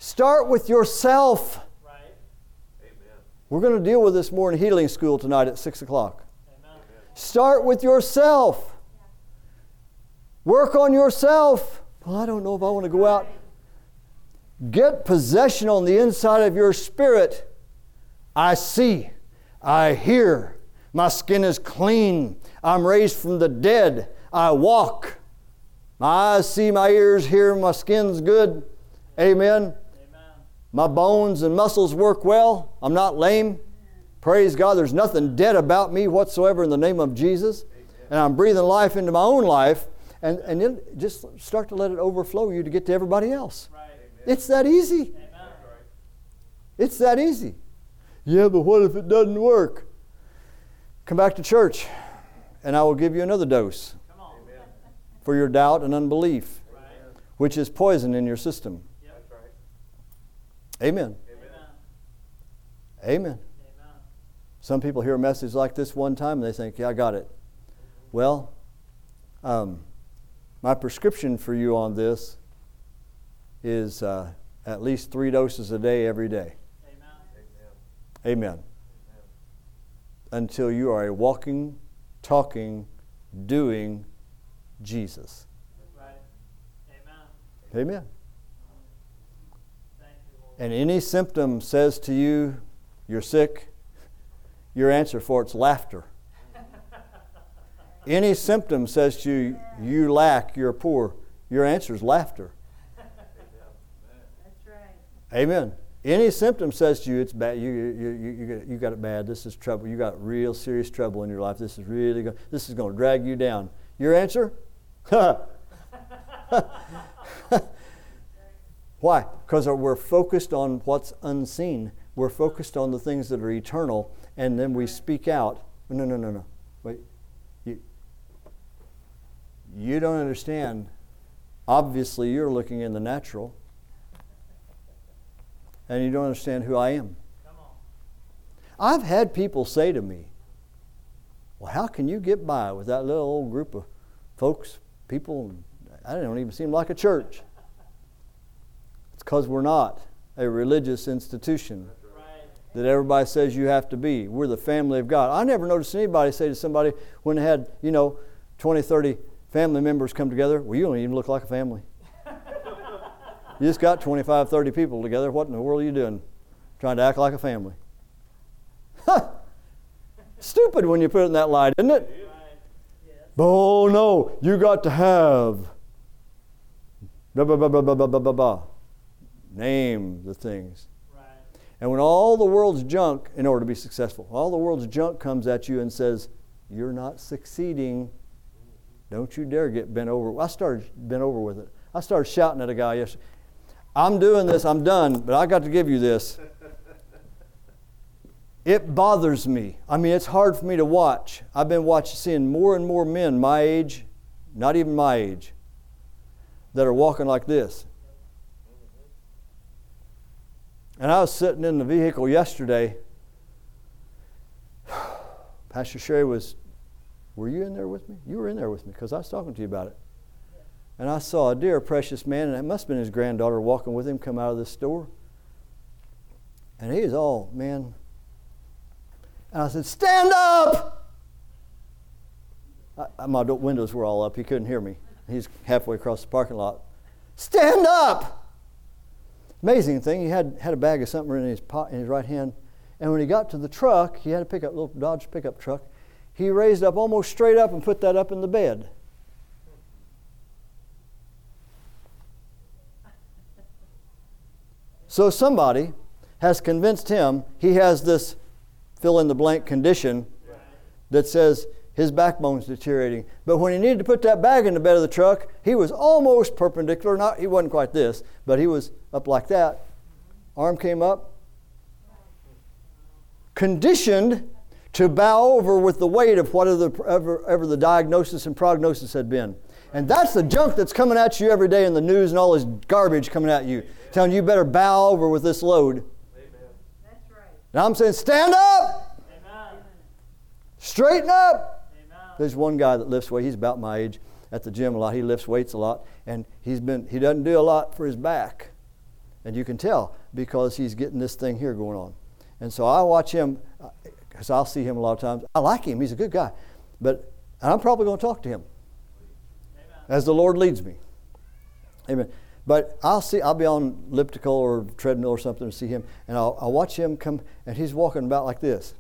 Start with yourself. We're going to deal with this more in healing school tonight at 6 o'clock. Start with yourself. Work on yourself. Well, I don't know if I want to go out. Get possession on the inside of your spirit. I see. I hear. My skin is clean. I'm raised from the dead. I walk. My eyes see, my ears hear, my skin's good. Amen. My bones and muscles work well. I'm not lame. Praise God. There's nothing dead about me whatsoever in the name of Jesus. And I'm breathing life into my own life. And, and then just start to let it overflow you to get to everybody else. Right. It's that easy. Amen. It's that easy. Yeah, but what if it doesn't work? Come back to church, and I will give you another dose Come on. for your doubt and unbelief, Right. which is poison in your system. Amen. Amen. Amen. Amen. Some people hear a message like this one time and they think, yeah, I got it. Well, um, my prescription for you on this is uh, at least three doses a day every day. Amen. Amen. Until you are a walking, talking, doing Jesus. Right. Amen. Amen. Thank you, Lord. And any symptom says to you, you're sick, your answer for it's laughter. Any symptom says to you, you lack, you're poor, your answer is laughter. That's right. Amen. Any symptom says to you, it's bad, you, you, you, you, got- you got it bad, this is trouble, you got real serious trouble in your life, this is really going, this is going to drag you down. Your answer? Why? Because we're focused on what's unseen. We're focused on the things that are eternal, and then we speak out. No, no, no, no. Wait. You, you don't understand. Obviously, you're looking in the natural, and you don't understand who I am. Come on. I've had people say to me, Well, how can you get by with that little old group of folks, people? I don't even seem like a church. It's because we're not a religious institution that everybody says you have to be. We're the family of God. I never noticed anybody say to somebody when they had, you know, 20, 30 family members come together, well, you don't even look like a family. you just got 25, 30 people together. What in the world are you doing? Trying to act like a family. Huh. Stupid when you put it in that light, isn't it? Oh no, you got to have. Blah, blah, blah, blah, blah, blah, blah, blah. Name the things. Right. And when all the world's junk, in order to be successful, all the world's junk comes at you and says, You're not succeeding. Don't you dare get bent over. I started bent over with it. I started shouting at a guy yesterday. I'm doing this, I'm done, but I got to give you this. It bothers me. I mean, it's hard for me to watch. I've been watching, seeing more and more men my age, not even my age, that are walking like this. And I was sitting in the vehicle yesterday. Pastor Sherry was Were you in there with me? You were in there with me because I was talking to you about it. And I saw a dear, precious man, and it must have been his granddaughter walking with him come out of the store. And he is all, man. And I said, Stand up! I, my windows were all up. He couldn't hear me. He's halfway across the parking lot. Stand up! Amazing thing, he had, had a bag of something in his, pot, in his right hand. And when he got to the truck, he had a pickup, little Dodge pickup truck. He raised up almost straight up and put that up in the bed. So somebody has convinced him he has this fill in the blank condition that says his backbone's deteriorating. But when he needed to put that bag in the bed of the truck, he was almost perpendicular. Not he wasn't quite this, but he was up like that. Arm came up. Conditioned to bow over with the weight of whatever the diagnosis and prognosis had been. And that's the junk that's coming at you every day in the news and all this garbage coming at you, telling you better bow over with this load. Amen. That's right. Now I'm saying, stand up! Amen. Straighten up! Amen. There's one guy that lifts weights. He's about my age at the gym a lot. He lifts weights a lot, and he's been he doesn't do a lot for his back, and you can tell because he's getting this thing here going on. And so I watch him uh, because I'll see him a lot of times. I like him. He's a good guy, but I'm probably going to talk to him as the Lord leads me. Amen. But I'll see, I'll be on elliptical or treadmill or something and see him, and I'll, I'll watch him come, and he's walking about like this.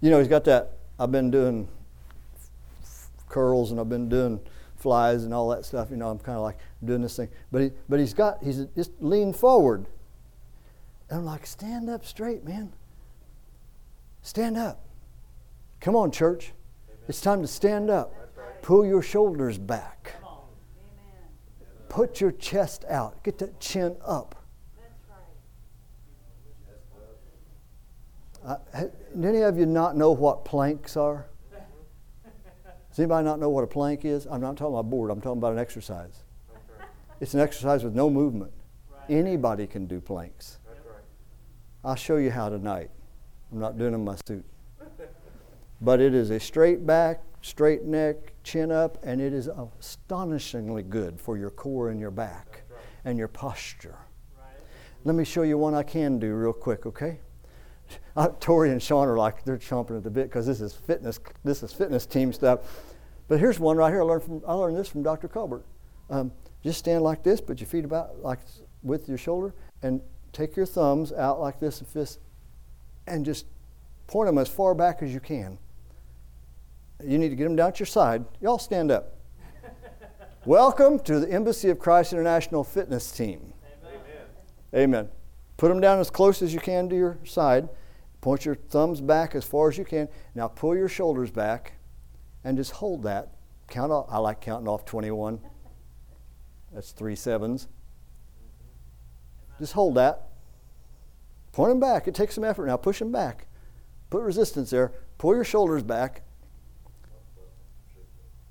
You know, he's got that. I've been doing curls and I've been doing flies and all that stuff. You know, I'm kind of like doing this thing. But, he, but he's got, he's just leaned forward. And I'm like, stand up straight, man. Stand up. Come on, church. It's time to stand up. Pull your shoulders back. Put your chest out. Get that chin up. Uh, do any of you not know what planks are? Does anybody not know what a plank is? I'm not talking about a board, I'm talking about an exercise. It's an exercise with no movement. Anybody can do planks. I'll show you how tonight. I'm not doing in my suit. But it is a straight back, straight neck, chin up, and it is astonishingly good for your core and your back right. and your posture. Right. Let me show you one I can do real quick, okay? Uh, Tori and Sean are like they're chomping at the bit because this is fitness. This is fitness team stuff. But here's one right here. I learned from I learned this from Dr. Colbert. Um, just stand like this, put your feet about like with your shoulder, and take your thumbs out like this and fist, and just point them as far back as you can you need to get them down at your side. Y'all stand up. Welcome to the Embassy of Christ International Fitness Team. Amen. Amen. Put them down as close as you can to your side. Point your thumbs back as far as you can. Now pull your shoulders back and just hold that. Count off. I like counting off 21. That's three sevens. Just hold that. Point them back. It takes some effort. Now push them back. Put resistance there. Pull your shoulders back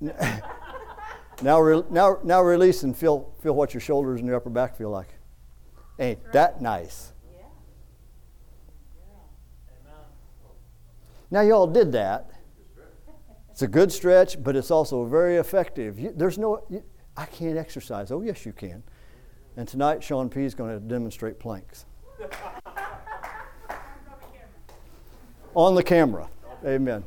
now, now, now release and feel, feel what your shoulders and your upper back feel like. Ain't that nice? Now, y'all did that. It's a good stretch, but it's also very effective. You, there's no, you, I can't exercise. Oh, yes, you can. And tonight, Sean P. is going to demonstrate planks. On the camera. Amen.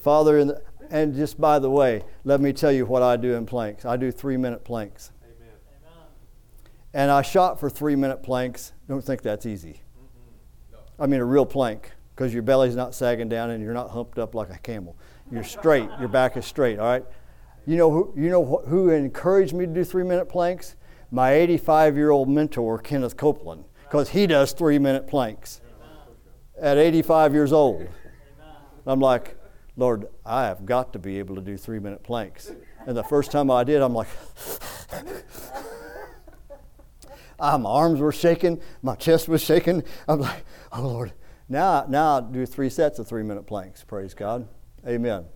Father, the, and just by the way, let me tell you what I do in planks. I do three minute planks. And I shot for three minute planks. Don't think that's easy. No. I mean, a real plank, because your belly's not sagging down and you're not humped up like a camel. You're straight. your back is straight, all right? You know who, you know who encouraged me to do three minute planks? My 85 year old mentor, Kenneth Copeland, because he does three minute planks at 85 years old. I'm like, Lord, I have got to be able to do three minute planks. And the first time I did, I'm like, ah, my arms were shaking, my chest was shaking. I'm like, oh Lord. Now, now I do three sets of three minute planks. Praise God. Amen.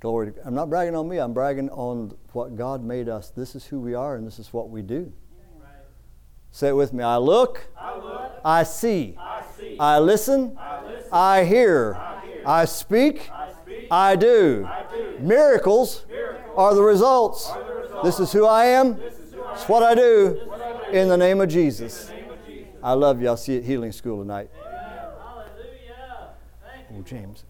Glory. I'm not bragging on me, I'm bragging on what God made us. This is who we are, and this is what we do. Right. Say it with me. I look, I, look, I, see, I, see, I, listen, I, listen, I hear. I hear I speak. I speak. I do. Do. Miracles are the results. Are the results. This is who I am. This It's what I do. What I do. In the name of Jesus. In the name of Jesus. I love you. I'll see you at Healing School tonight. Hallelujah. Thank you. Oh, James.